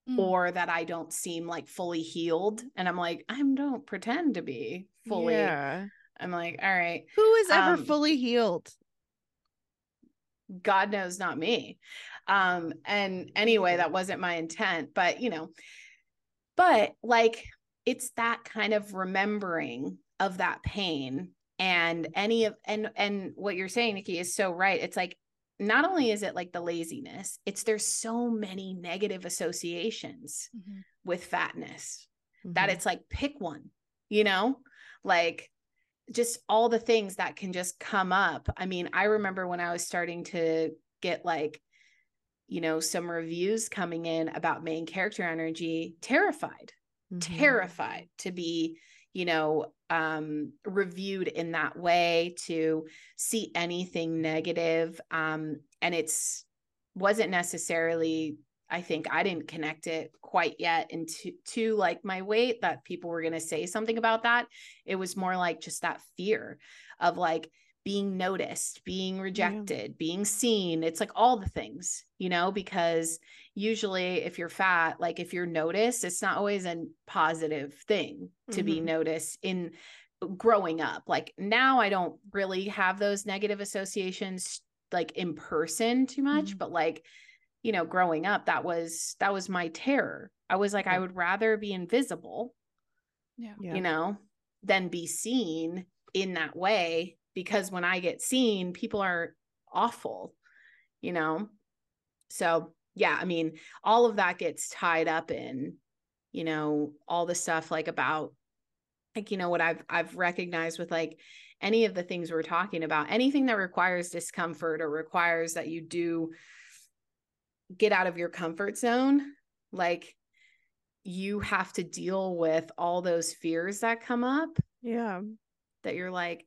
mm. or that I don't seem like fully healed. And I'm like, I don't pretend to be fully. Yeah. I'm like, all right. Who is ever um, fully healed? God knows, not me. Um, and anyway, that wasn't my intent, but you know, but like it's that kind of remembering of that pain and any of and and what you're saying nikki is so right it's like not only is it like the laziness it's there's so many negative associations mm-hmm. with fatness mm-hmm. that it's like pick one you know like just all the things that can just come up i mean i remember when i was starting to get like you know some reviews coming in about main character energy terrified mm-hmm. terrified to be you know um, reviewed in that way to see anything negative um, and it's wasn't necessarily i think i didn't connect it quite yet into to like my weight that people were going to say something about that. It was more like just that fear of like being noticed, being rejected, yeah. being seen. It's like all the things, you know, because usually if you're fat, like if you're noticed, it's not always a positive thing to mm-hmm. be noticed in growing up. Like now I don't really have those negative associations like in person too much, mm-hmm. but like you know, growing up that was that was my terror. I was like yeah. I would rather be invisible. Yeah. You know, than be seen in that way because when I get seen, people are awful, you know? So, yeah, I mean, all of that gets tied up in, you know, all the stuff like about like you know what I've I've recognized with like any of the things we're talking about, anything that requires discomfort or requires that you do get out of your comfort zone, like you have to deal with all those fears that come up. Yeah. That you're like,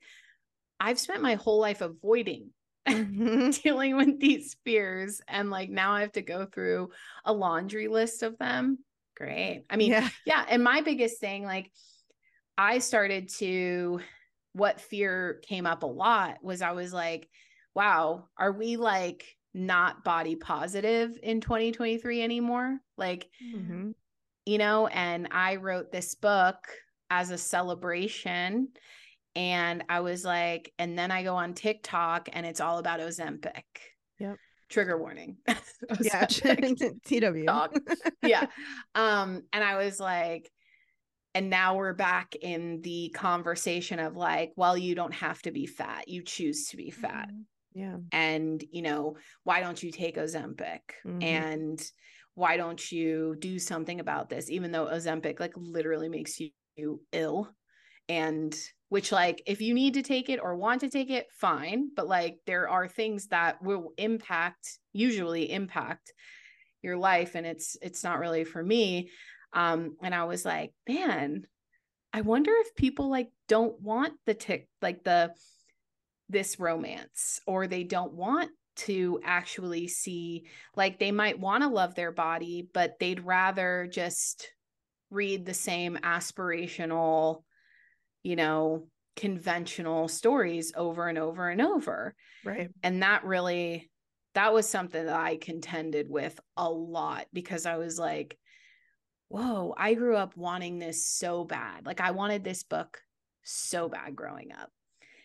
I've spent my whole life avoiding mm-hmm. dealing with these fears. And like now I have to go through a laundry list of them. Great. I mean, yeah. yeah. And my biggest thing, like, I started to, what fear came up a lot was I was like, wow, are we like not body positive in 2023 anymore? Like, mm-hmm. you know, and I wrote this book as a celebration and I was like, and then I go on TikTok and it's all about Ozempic. Yep. Trigger warning. yeah. TW. yeah. Um, and I was like, and now we're back in the conversation of like, well, you don't have to be fat. You choose to be fat. Mm-hmm. Yeah. And, you know, why don't you take Ozempic? Mm-hmm. And why don't you do something about this? Even though Ozempic like literally makes you ill and which like if you need to take it or want to take it fine but like there are things that will impact usually impact your life and it's it's not really for me. Um and i was like man i wonder if people like don't want the tick like the this romance or they don't want to actually see like they might want to love their body but they'd rather just read the same aspirational you know, conventional stories over and over and over. Right. And that really that was something that I contended with a lot because I was like, whoa, I grew up wanting this so bad. Like I wanted this book so bad growing up.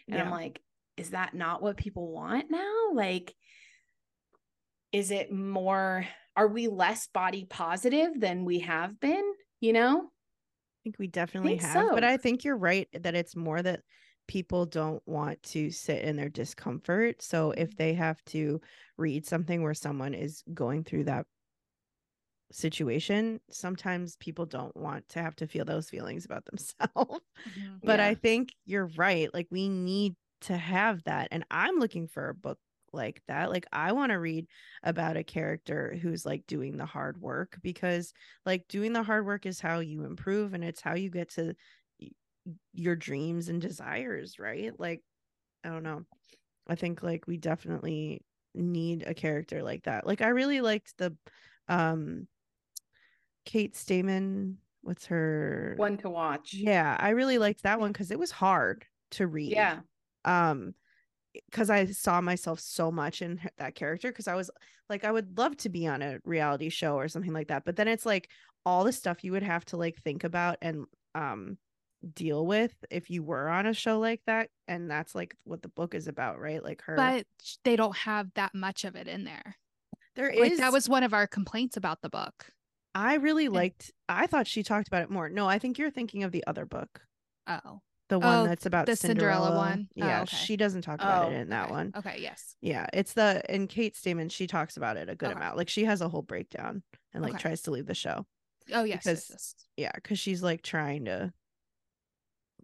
And yeah. I'm like, is that not what people want now? Like, is it more, are we less body positive than we have been? You know? Think we definitely have, so. but I think you're right that it's more that people don't want to sit in their discomfort. So if they have to read something where someone is going through that situation, sometimes people don't want to have to feel those feelings about themselves. Mm-hmm. But yeah. I think you're right. Like we need to have that. And I'm looking for a book like that. Like I want to read about a character who's like doing the hard work because like doing the hard work is how you improve and it's how you get to your dreams and desires, right? Like I don't know. I think like we definitely need a character like that. Like I really liked the um Kate Stayman what's her One to watch. yeah i really liked that one because it was hard to read Yeah. um because i saw myself so much in that character because i was like i would love to be on a reality show or something like that but then it's like all the stuff you would have to like think about and um deal with if you were on a show like that and that's like what the book is about right like her But they don't have that much of it in there. there is Like that was one of our complaints about the book. i really liked i thought she talked about it more no i think you're thinking of the other book Oh. The one Oh, that's about the Cinderella Cinderella, one? Oh, Yeah, okay. she doesn't talk about Oh, it in that okay. one. Okay, yes. Yeah, it's the in Kate Stayman, she talks about it a good Okay. amount. Like she has a whole breakdown and like tries to leave the show. Oh yes, yes, Because- yes. Yeah, because she's like trying to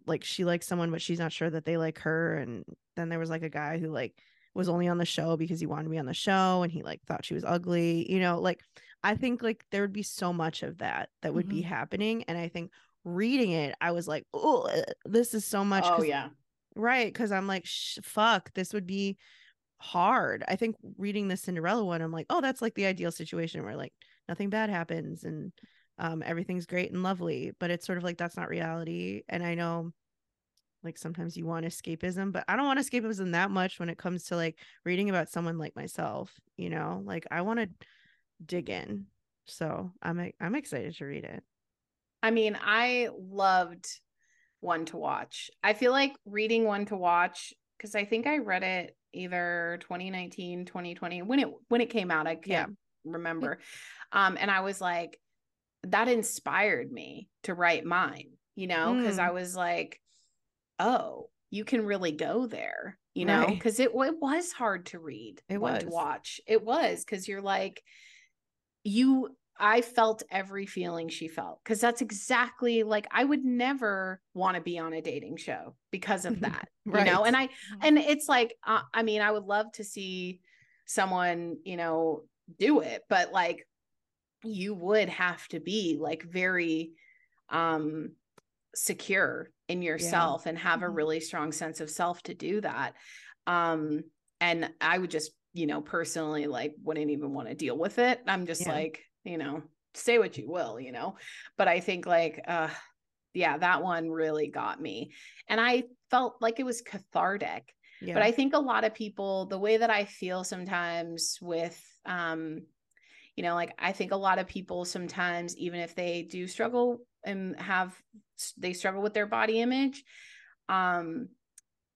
like she likes someone, but she's not sure that they like her. And then there was like a guy who like was only on the show because he wanted to be on the show and he like thought she was ugly. You know, like I think like there would be so much of that that would be Mhm. happening. And I think reading it, I was like, oh, this is so much. Oh 'cause yeah. Right, because I'm like, fuck, this would be hard. I think reading the Cinderella one, I'm like, oh, that's like the ideal situation where like nothing bad happens and um everything's great and lovely. But it's sort of like that's not reality. And I know like sometimes you want escapism, but I don't want escapism that much when it comes to like reading about someone like myself, you know? Like I want to dig in. So I'm I'm excited to read it. I mean, I loved One to Watch. I feel like reading One to Watch because I think I read it either 2019, 2020 when it when it came out. I can't Yeah. remember. Um, and I was like, that inspired me to write mine, you know, because Mm. I was like, oh, you can really go there, you know, Right. because it, it was hard to read, It One to was. watch. It was because you're like, you I felt every feeling she felt because that's exactly like I would never want to be on a dating show because of that, you know. And I and it's like uh, I mean I would love to see someone, you know, do it, but like you would have to be like very um secure in yourself and have a Mhm. really strong sense of self to do that. Um and I would just, you know, personally like wouldn't even want to deal with it. I'm just Yeah. like, you know, say what you will, you know. But I think like uh yeah, that one really got me. And I felt like it was cathartic. Yeah. But I think a lot of people, the way that I feel sometimes with um you know, like I think a lot of people sometimes even if they do struggle and have they struggle with their body image, um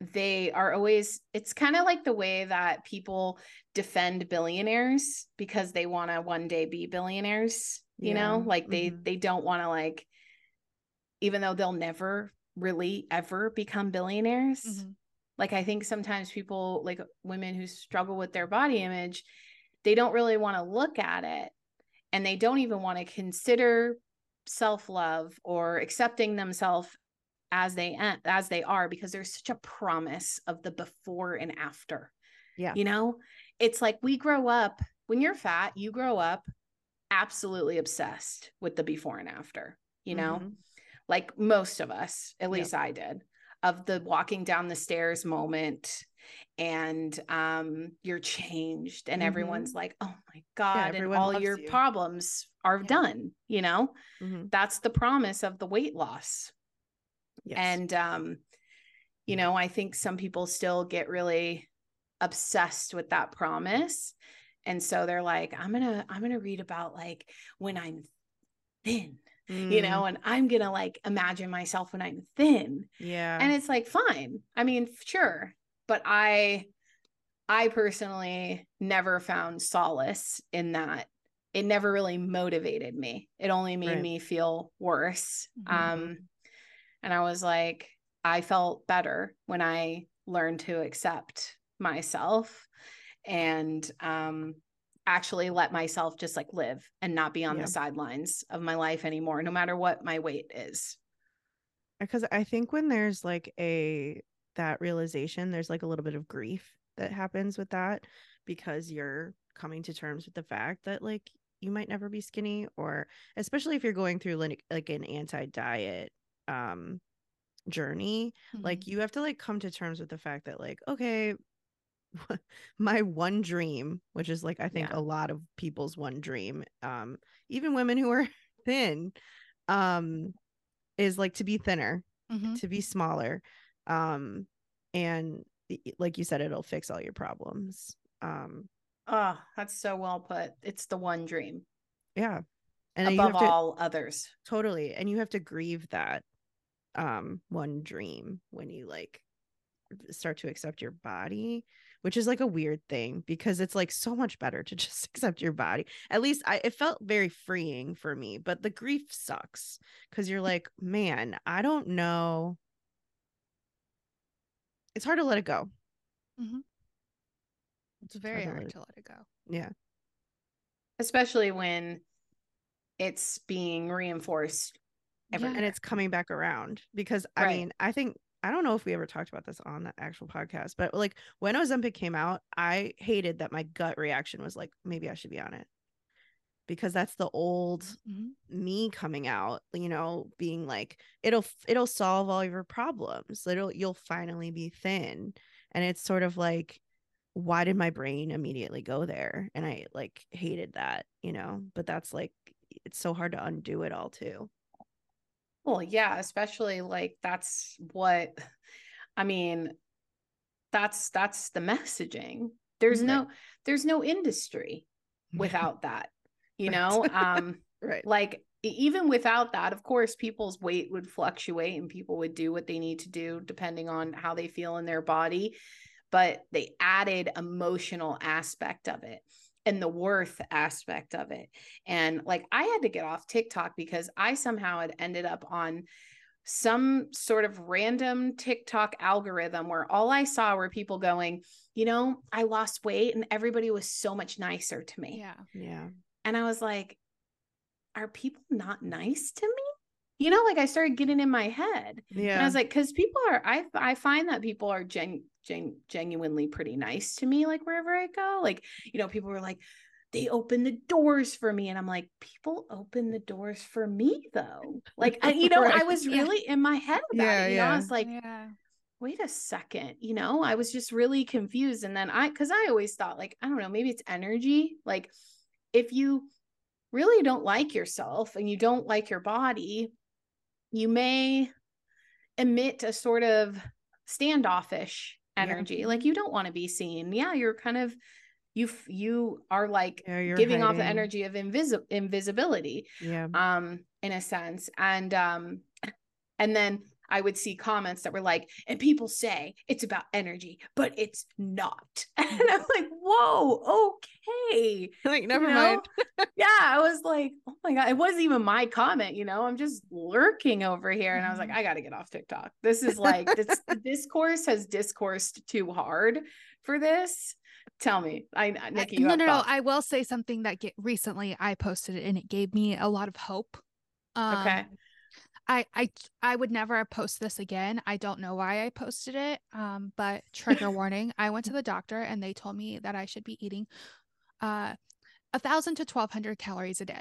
they are always it's kind of like the way that people defend billionaires because they want to one day be billionaires you know like they Mhm. they don't want to like even though they'll never really ever become billionaires Mhm. like i think sometimes people like women who struggle with their body image they don't really want to look at it and they don't even want to consider self-love or accepting themselves as they as they are because there's such a promise of the before and after Yeah. you know it's like we grow up when you're fat you grow up absolutely obsessed with the before and after you know Mhm. like most of us at Yep. least i did of the walking down the stairs moment and um you're changed and everyone's like oh my god and all your you. problems are Yeah. done you know Mhm. that's the promise of the weight loss Yes. and um you know i think some people still get really obsessed with that promise. And so they're like i'm gonna i'm gonna read about like when i'm thin you know and i'm gonna like imagine myself when i'm thin. Mm, yeah. and it's like fine. I mean sure. But i i personally never found solace in that. It never really motivated me. It only made Right. me feel worse. Mhm. um and i was like i felt better when i learned to accept myself and um actually let myself just like live and not be on Yeah. the sidelines of my life anymore no matter what my weight is because I think when there's like a that realization, there's like a little bit of grief that happens with that because you're coming to terms with the fact that like you might never be skinny or especially if you're going through like, like an anti-diet um journey like Mm-hmm. you have to like come to terms with the fact that like okay my one dream which is like i think Yeah. a lot of people's one dream um even women who are thin um is like to be thinner Mhm. to be smaller um and like you said it'll fix all your problems um Oh, that's so well put. It's the one dream yeah and above to all others. totally and you have to grieve that um one dream when you like start to accept your body which is like a weird thing because it's like so much better to just accept your body at least i it felt very freeing for me but the grief sucks because you're like man i don't know it's hard to let it go mm-hmm. It's very Totally. hard to let it go. yeah especially when it's being reinforced everywhere. and it's coming back around because I Right. mean, I think I don't know if we ever talked about this on the actual podcast, but like when Ozempic came out, I hated that my gut reaction was like, maybe I should be on it. Because that's the old Mhm. me coming out, you know, being like, it'll it'll solve all your problems. It'll you'll finally be thin. And it's sort of like, why did my brain immediately go there? And I like hated that, you know, but that's like it's so hard to undo it all too. Well, yeah, especially like that's what I mean, that's that's the messaging. There's Right. no there's no industry without that. You Right. know, um right. like even without that, of course, people's weight would fluctuate and people would do what they need to do depending on how they feel in their body. But they added emotional aspect of it and the worth aspect of it. And like I had to get off TikTok because I somehow had ended up on some sort of random TikTok algorithm where all I saw were people going, you know, I lost weight and everybody was so much nicer to me. Yeah. Yeah. And I was like, are people not nice to me? You know, like I started getting in my head. Yeah. And I was like, because people are, I I find that people are gen, gen genuinely pretty nice to me, like wherever I go. Like, you know, people were like, they open the doors for me. And I'm like, people open the doors for me though. Like, I, you know, I was Yeah. really in my head about Yeah, it. You know, I was like, yeah. wait a second, you know, I was just really confused. And then I, cause I always thought, like, I don't know, maybe it's energy. Like, if you really don't like yourself and you don't like your body, you may emit a sort of standoffish Yeah. energy. Like, you don't want to be seen. Yeah, you're kind of, you, you are like Yeah, giving off the energy of invisi- invisibility Yeah. um in a sense and um and then i would see comments that were like and people say it's about energy but it's not and i'm like whoa okay like, you never know? mind. yeah i was like oh my god it wasn't even my comment you know i'm just lurking over here and i was like Mhm. i gotta get off tiktok this is like this discourse has discoursed too hard for this tell me i I- nikki you no, no, no. I will say something that get, recently I posted it and it gave me a lot of hope. Um, okay I, I I would never post this again. I don't know why I posted it. Um, but trigger warning. I went to the doctor and they told me that I should be eating uh a thousand to twelve hundred calories a day.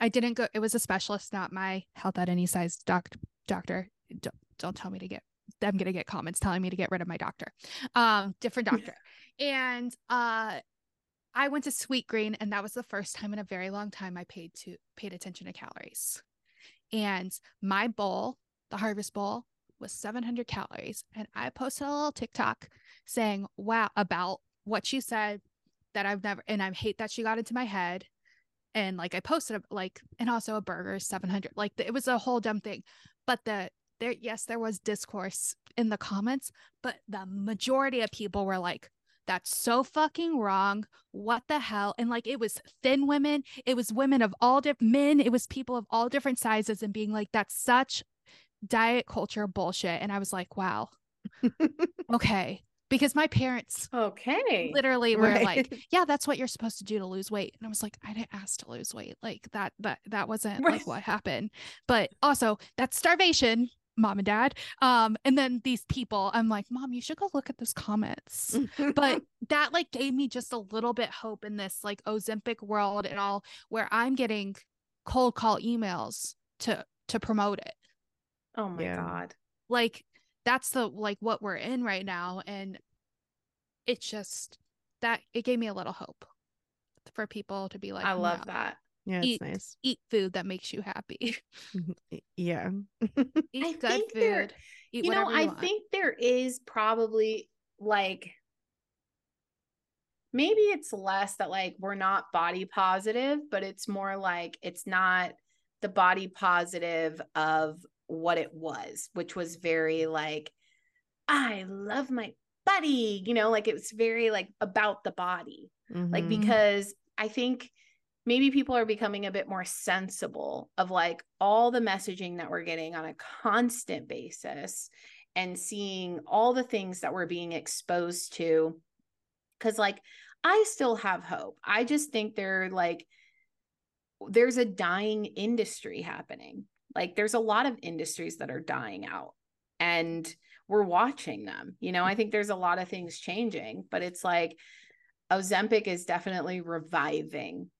I didn't go it was a specialist, not my health at any size doc doctor. Don't, don't tell me to get I'm gonna get comments telling me to get rid of my doctor. Um, different doctor. and uh I went to Sweetgreen and that was the first time in a very long time I paid to paid attention to calories. And my bowl, the harvest bowl, was 700 calories. And I posted a little TikTok saying, wow, about what she said that I've never, and I hate that she got into my head. And like I posted, like, and also a burger 700. Like it was a whole dumb thing. But the, there, yes, there was discourse in the comments, but the majority of people were like, that's so fucking wrong. What the hell? And like it was thin women, it was women of all different men, it was people of all different sizes, and being like, that's such diet culture bullshit. And I was like, wow, okay. Because my parents okay literally were Right. like, yeah, that's what you're supposed to do to lose weight. And I was like, I didn't ask to lose weight. Like that, that, that wasn't Right. like what happened. But also, that's starvation. Mom and dad. Um, and then these people, I'm like, Mom, you should go look at those comments. but that like gave me just a little bit hope in this like Ozempic world and all where I'm getting cold call emails to to promote it. Oh my Yeah. god. Like that's the like what we're in right now. And it's just that it gave me a little hope for people to be like, I love "No, that. Yeah, it's eat- nice. Eat food that makes you happy. Yeah. Eat I good think there- food. Eat you know, whatever I want. think there is probably like maybe it's less that like we're not body positive, but it's more like it's not the body positive of what it was, which was very like, I love my body, you know, like it was very like about the body like Mhm. because i think maybe people are becoming a bit more sensible of like all the messaging that we're getting on a constant basis and seeing all the things that we're being exposed to. Cuz like i still have hope. I just think they're like there's a dying industry happening. Like there's a lot of industries that are dying out and we're watching them you know? I think there's a lot of things changing but it's like Ozempic is definitely reviving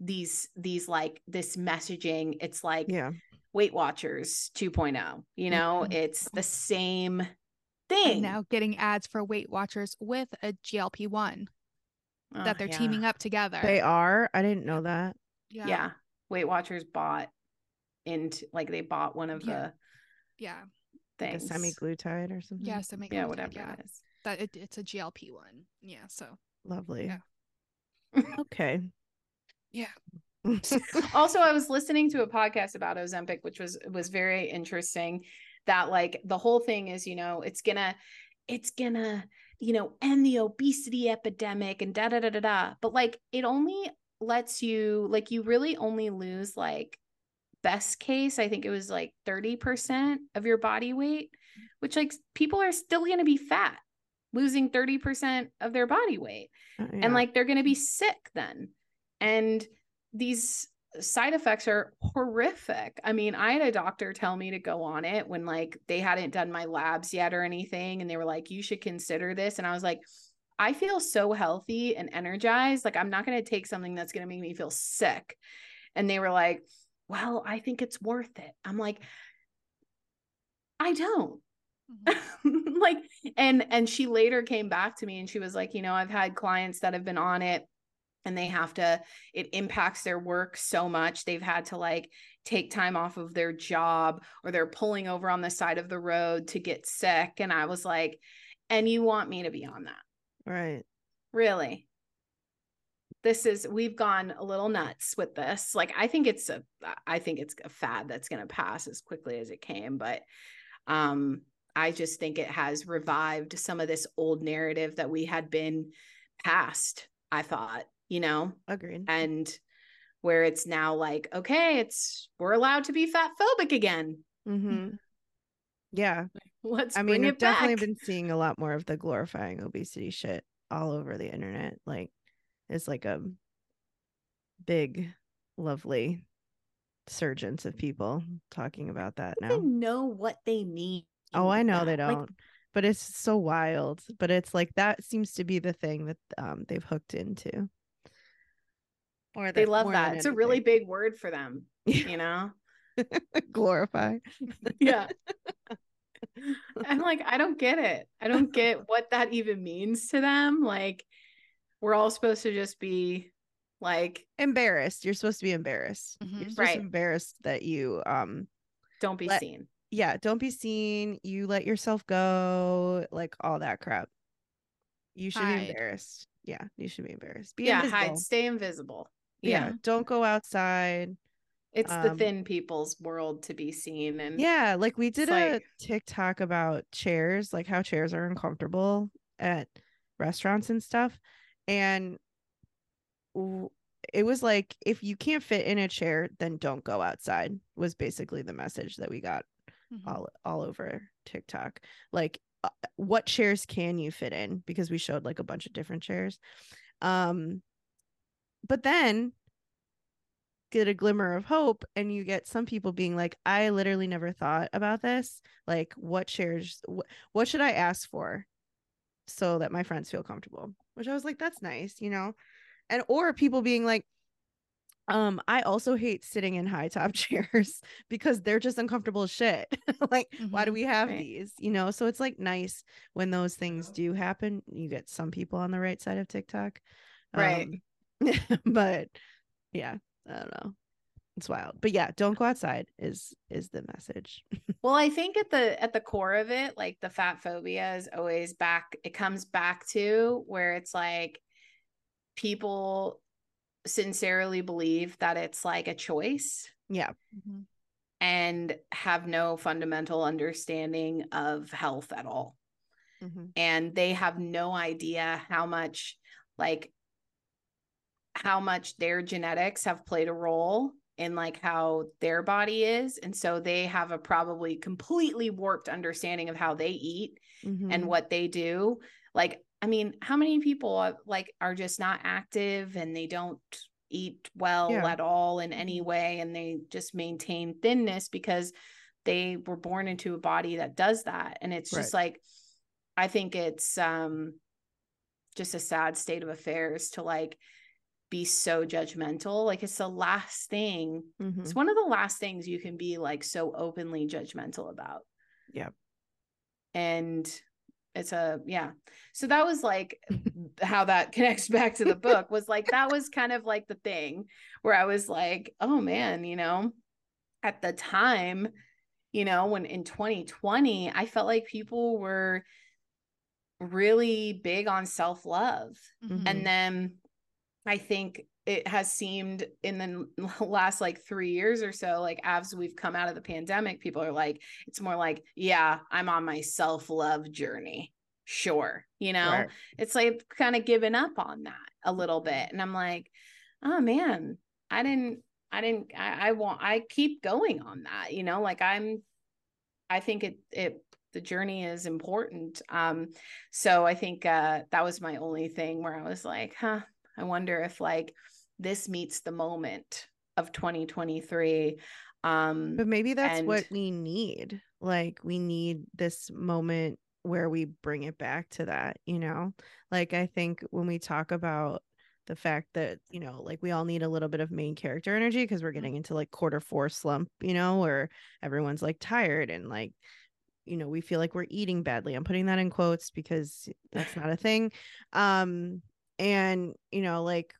these these like this messaging. It's like yeah. Weight Watchers 2.0. You know, Mhm. it's the same And thing. now getting ads for Weight Watchers with a GLP one Oh, that they're yeah. teaming up together. They are. I didn't know that. Yeah. Yeah Weight Watchers bought into like they bought one of Yeah. the yeah, Like a things. semaglutide or something. yeah. So make Yeah, whatever Yeah, it is. that it, it's a GLP one. Yeah, so Lovely. Yeah. Okay. Yeah. also i was listening to a podcast about ozempic which was was very interesting that like the whole thing is you know it's gonna it's gonna you know end the obesity epidemic and da da da da da but like it only lets you like you really only lose like best case i think it was like 30% of your body weight which like people are still gonna be fat losing 30% of their body weight Uh, yeah. and like they're going to be sick then and these side effects are horrific. I mean i had a doctor tell me to go on it when like they hadn't done my labs yet or anything and they were like you should consider this. And i was like i feel so healthy and energized like i'm not going to take something that's going to make me feel sick. And they were like well i think it's worth it. I'm like i don't. Mhm. like and and she later came back to me and she was like you know i've had clients that have been on it and they have to it impacts their work so much. They've had to like take time off of their job or they're pulling over on the side of the road to get sick and i was like and you want me to be on that? Right. really? This is we've gone a little nuts with this. Like i think it's a i think it's a fad that's going to pass as quickly as it came but um i just think it has revived some of this old narrative that we had been past i thought you know Agreed. and where it's now like okay it's we're allowed to be fat phobic again hmm Yeah. let's I mean, I've definitely back been seeing a lot more of the glorifying obesity shit all over the internet. Like, it's like a big, lovely surgence of people talking about that They now. know what they mean Oh, I know they that. Like, don't. but it's so wild. But it's like that seems to be the thing that um they've hooked into. Or they love that it's a really big word for them you know glorify. yeah i'm like i don't get it i don't get what that even means to them like we're all supposed to just be like Embarrassed. You're supposed to be embarrassed. You're Mhm. supposed Right. embarrassed that you um don't be Let- seen yeah, don't be seen. You let yourself go, like all that crap. You should Hide. be embarrassed. Yeah, you should be embarrassed. Be yeah invisible. hide stay invisible yeah. yeah, don't go outside. it's the Um, thin people's world to be seen and Yeah, like we did a like- TikTok about chairs, like how chairs are uncomfortable at restaurants and stuff. And it was like if you can't fit in a chair, then don't go outside. Was basically the message that we got Mhm. all all over TikTok. Like uh, what chairs can you fit in because we showed like a bunch of different chairs. Um but then get a glimmer of hope and you get some people being like i literally never thought about this. Like what shares what, what should i ask for so that my friends feel comfortable? Which i was like that's nice you know? And or people being like um i also hate sitting in high top chairs because they're just uncomfortable as shit. Like mm-hmm. why do mm-hmm. we have right. these? You know? So it's like nice when those things do happen. You get some people on the right side of tiktok right. um, but yeah I don't know. It's wild. But yeah, don't go outside is is the message. well, I think at the at the core of it, like the fat phobia is always back it comes back to where it's like people sincerely believe that it's like a choice. Yeah. Mm-hmm. And have no fundamental understanding of health at all. Mm-hmm. And they have no idea how much like how much their genetics have played a role in like how their body is and so they have a probably completely warped understanding of how they eat mm-hmm. and what they do like i mean how many people like are just not active and they don't eat well yeah. at all in any mm-hmm. way and they just maintain thinness because they were born into a body that does that and it's just like i think it's um just a sad state of affairs to like be so judgmental. Like it's the last thing. Mm-hmm. It's one of the last things you can be like so openly judgmental about. Yeah. And it's a yeah. So that was like how that connects back to the book was like that was kind of like the thing where I was like, oh man, you know, at the time, you know, when in 2020, I felt like people were really big on self-love. Mm-hmm. And then I think it has seemed in the last like three years or so, like as we've come out of the pandemic, people are like, it's more like, yeah, I'm on my self love journey. Sure. You know, right. it's like kind of giving up on that a little bit. And I'm like, oh man, I didn't, I didn't, I, I want, I keep going on that, you know, like I'm, I think it, it, the journey is important. Um, so I think uh, that was my only thing where I was like, huh, I wonder if like this meets the moment of 2023 um but maybe that's and... what we need. Like we need this moment where we bring it back to that you know? Like i think when we talk about the fact that you know like we all need a little bit of main character energy because we're getting into like quarter four slump you know where everyone's like tired and like you know we feel like we're eating badly. I'm putting that in quotes because that's not a thing. Um and you know like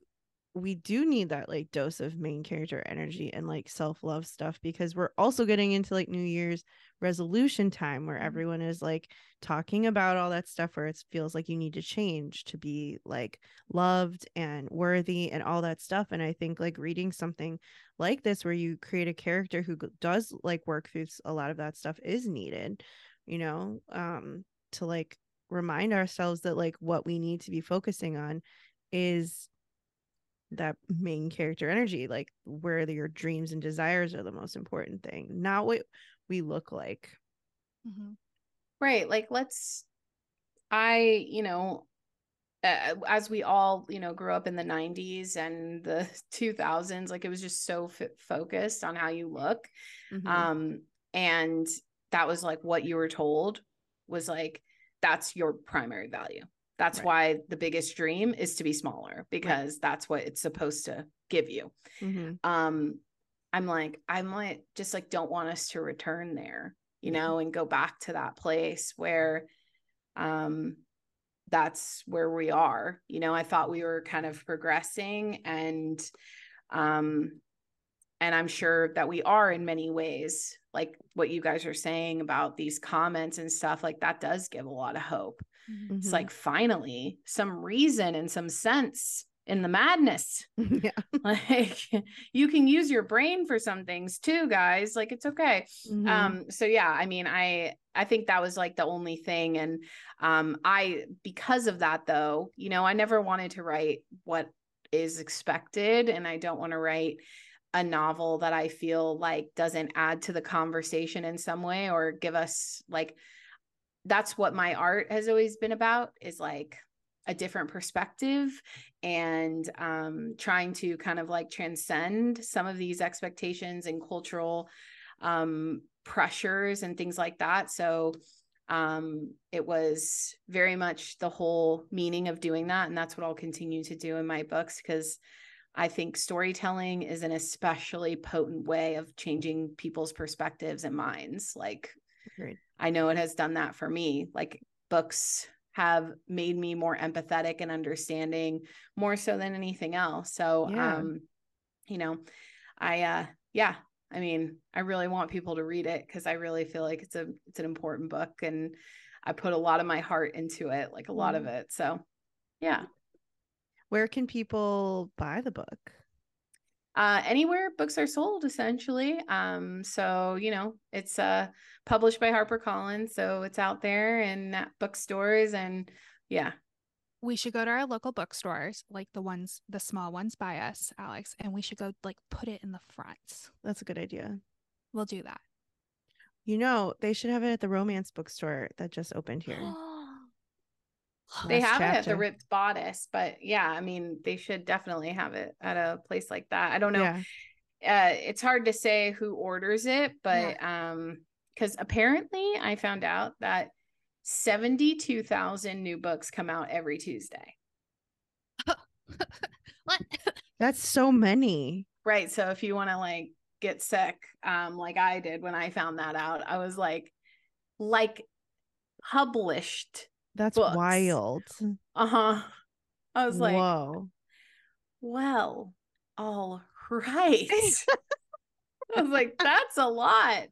we do need that like dose of main character energy and like self-love stuff because we're also getting into like new year's resolution time where mm-hmm. everyone is like talking about all that stuff where it feels like you need to change to be like loved and worthy and all that stuff and i think like reading something like this where you create a character who does like work through a lot of that stuff is needed you know um to like remind ourselves that like what we need to be focusing on is that main character energy like where your dreams and desires are the most important thing not what we look like mm-hmm. right like let's i you know uh, as we all you know grew up in the 90s and the 2000s like it was just so f- focused on how you look mm-hmm. um and that was like what you were told was like that's your primary value. That's right. why the biggest dream is to be smaller because right. that's what it's supposed to give you. Mm-hmm. Um, I'm like, I'm like, just like, don't want us to return there, you know, and go back to that place where, um, that's where we are. You know, I thought we were kind of progressing and, um, and I'm sure that we are in many ways, like what you guys are saying about these comments and stuff, like that does give a lot of hope. Mm-hmm. It's like finally some reason and some sense in the madness. Yeah. like you can use your brain for some things too, guys. Like it's okay. Mm-hmm. Um, so yeah, I mean, I I think that was like the only thing. And um, I because of that though, you know, I never wanted to write what is expected and I don't want to write a novel that I feel like doesn't add to the conversation in some way or give us like that's what my art has always been about is like a different perspective and um, trying to kind of like transcend some of these expectations and cultural um, pressures and things like that. So um, it was very much the whole meaning of doing that. And that's what I'll continue to do in my books because I think storytelling is an especially potent way of changing people's perspectives and minds. Like, Agreed. I know it has done that for me. Like, books have made me more empathetic and understanding more so than anything else. So, yeah. um, you know, I, uh, yeah, I mean, I really want people to read it because I really feel like it's a it's an important book and I put a lot of my heart into it, like a lot of mm-hmm. it. So, yeah. Where can people buy the book? Uh, anywhere books are sold essentially um, so you know it's uh, published by harpercollins so it's out there in bookstores and yeah we should go to our local bookstores, like the ones, the small ones by us, Alex, and we should go like put it in the front. That's a good idea. We'll do that. You know, they should have it at the romance bookstore that just opened here. they have chapter. it at the Ripped Bodice, but yeah, I mean, they should definitely have it at a place like that. I don't know. Yeah. Uh, it's hard to say who orders it, but yeah. um, because apparently I found out that 72,000 new books come out every Tuesday. what? That's so many. Right. So if you want to like get sick, um, like I did when I found that out, I was like, like published. That's books. wild. Uh-huh. I was like, whoa. Well, all right. I was like, that's a lot.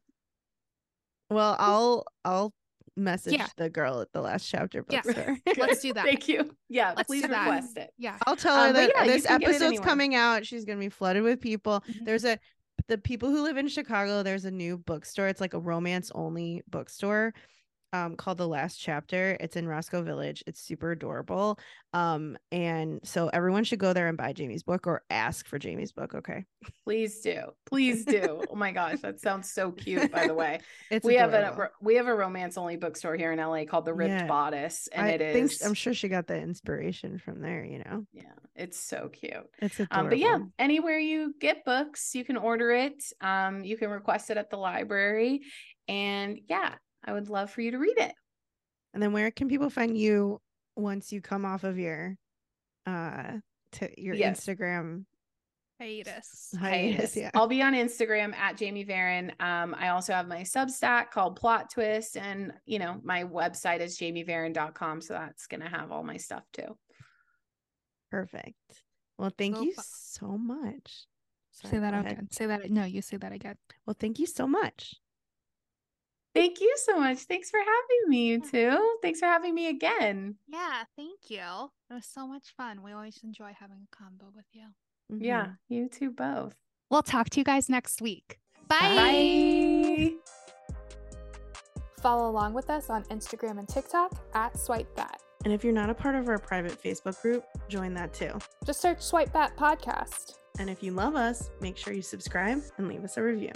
Well, I'll I'll message yeah. the girl at the last chapter bookstore. Yeah. Let's do that. Thank you. Yeah, Let's please request that. it. Yeah. I'll tell her um, that yeah, this episode's coming out. She's gonna be flooded with people. Mm-hmm. There's a the people who live in Chicago, there's a new bookstore. It's like a romance only bookstore um called The Last Chapter. It's in Roscoe Village. It's super adorable. Um and so everyone should go there and buy Jamie's book or ask for Jamie's book, okay? Please do. Please do. oh my gosh, that sounds so cute by the way. It's we adorable. have a we have a romance only bookstore here in LA called The Ripped yeah. Bodice and I it is I'm sure she got the inspiration from there, you know. Yeah, it's so cute. It's adorable. Um, but yeah, anywhere you get books, you can order it. Um you can request it at the library and yeah, I would love for you to read it. And then where can people find you once you come off of your uh to your yes. Instagram hiatus. Hiatus. Yeah. I'll be on Instagram at Jamie Varon. Um, I also have my Substack called Plot Twist, and you know, my website is jamievaron.com. So that's gonna have all my stuff too. Perfect. Well, thank so you so much. Sorry, say that again. Say that. No, you say that again. Well, thank you so much. Thank you so much. Thanks for having me, you two. Thanks for having me again. Yeah, thank you. It was so much fun. We always enjoy having a combo with you. Mm-hmm. Yeah, you two both. We'll talk to you guys next week. Bye. Bye. Follow along with us on Instagram and TikTok at Swipe Fat. And if you're not a part of our private Facebook group, join that too. Just search Swipe Fat Podcast. And if you love us, make sure you subscribe and leave us a review.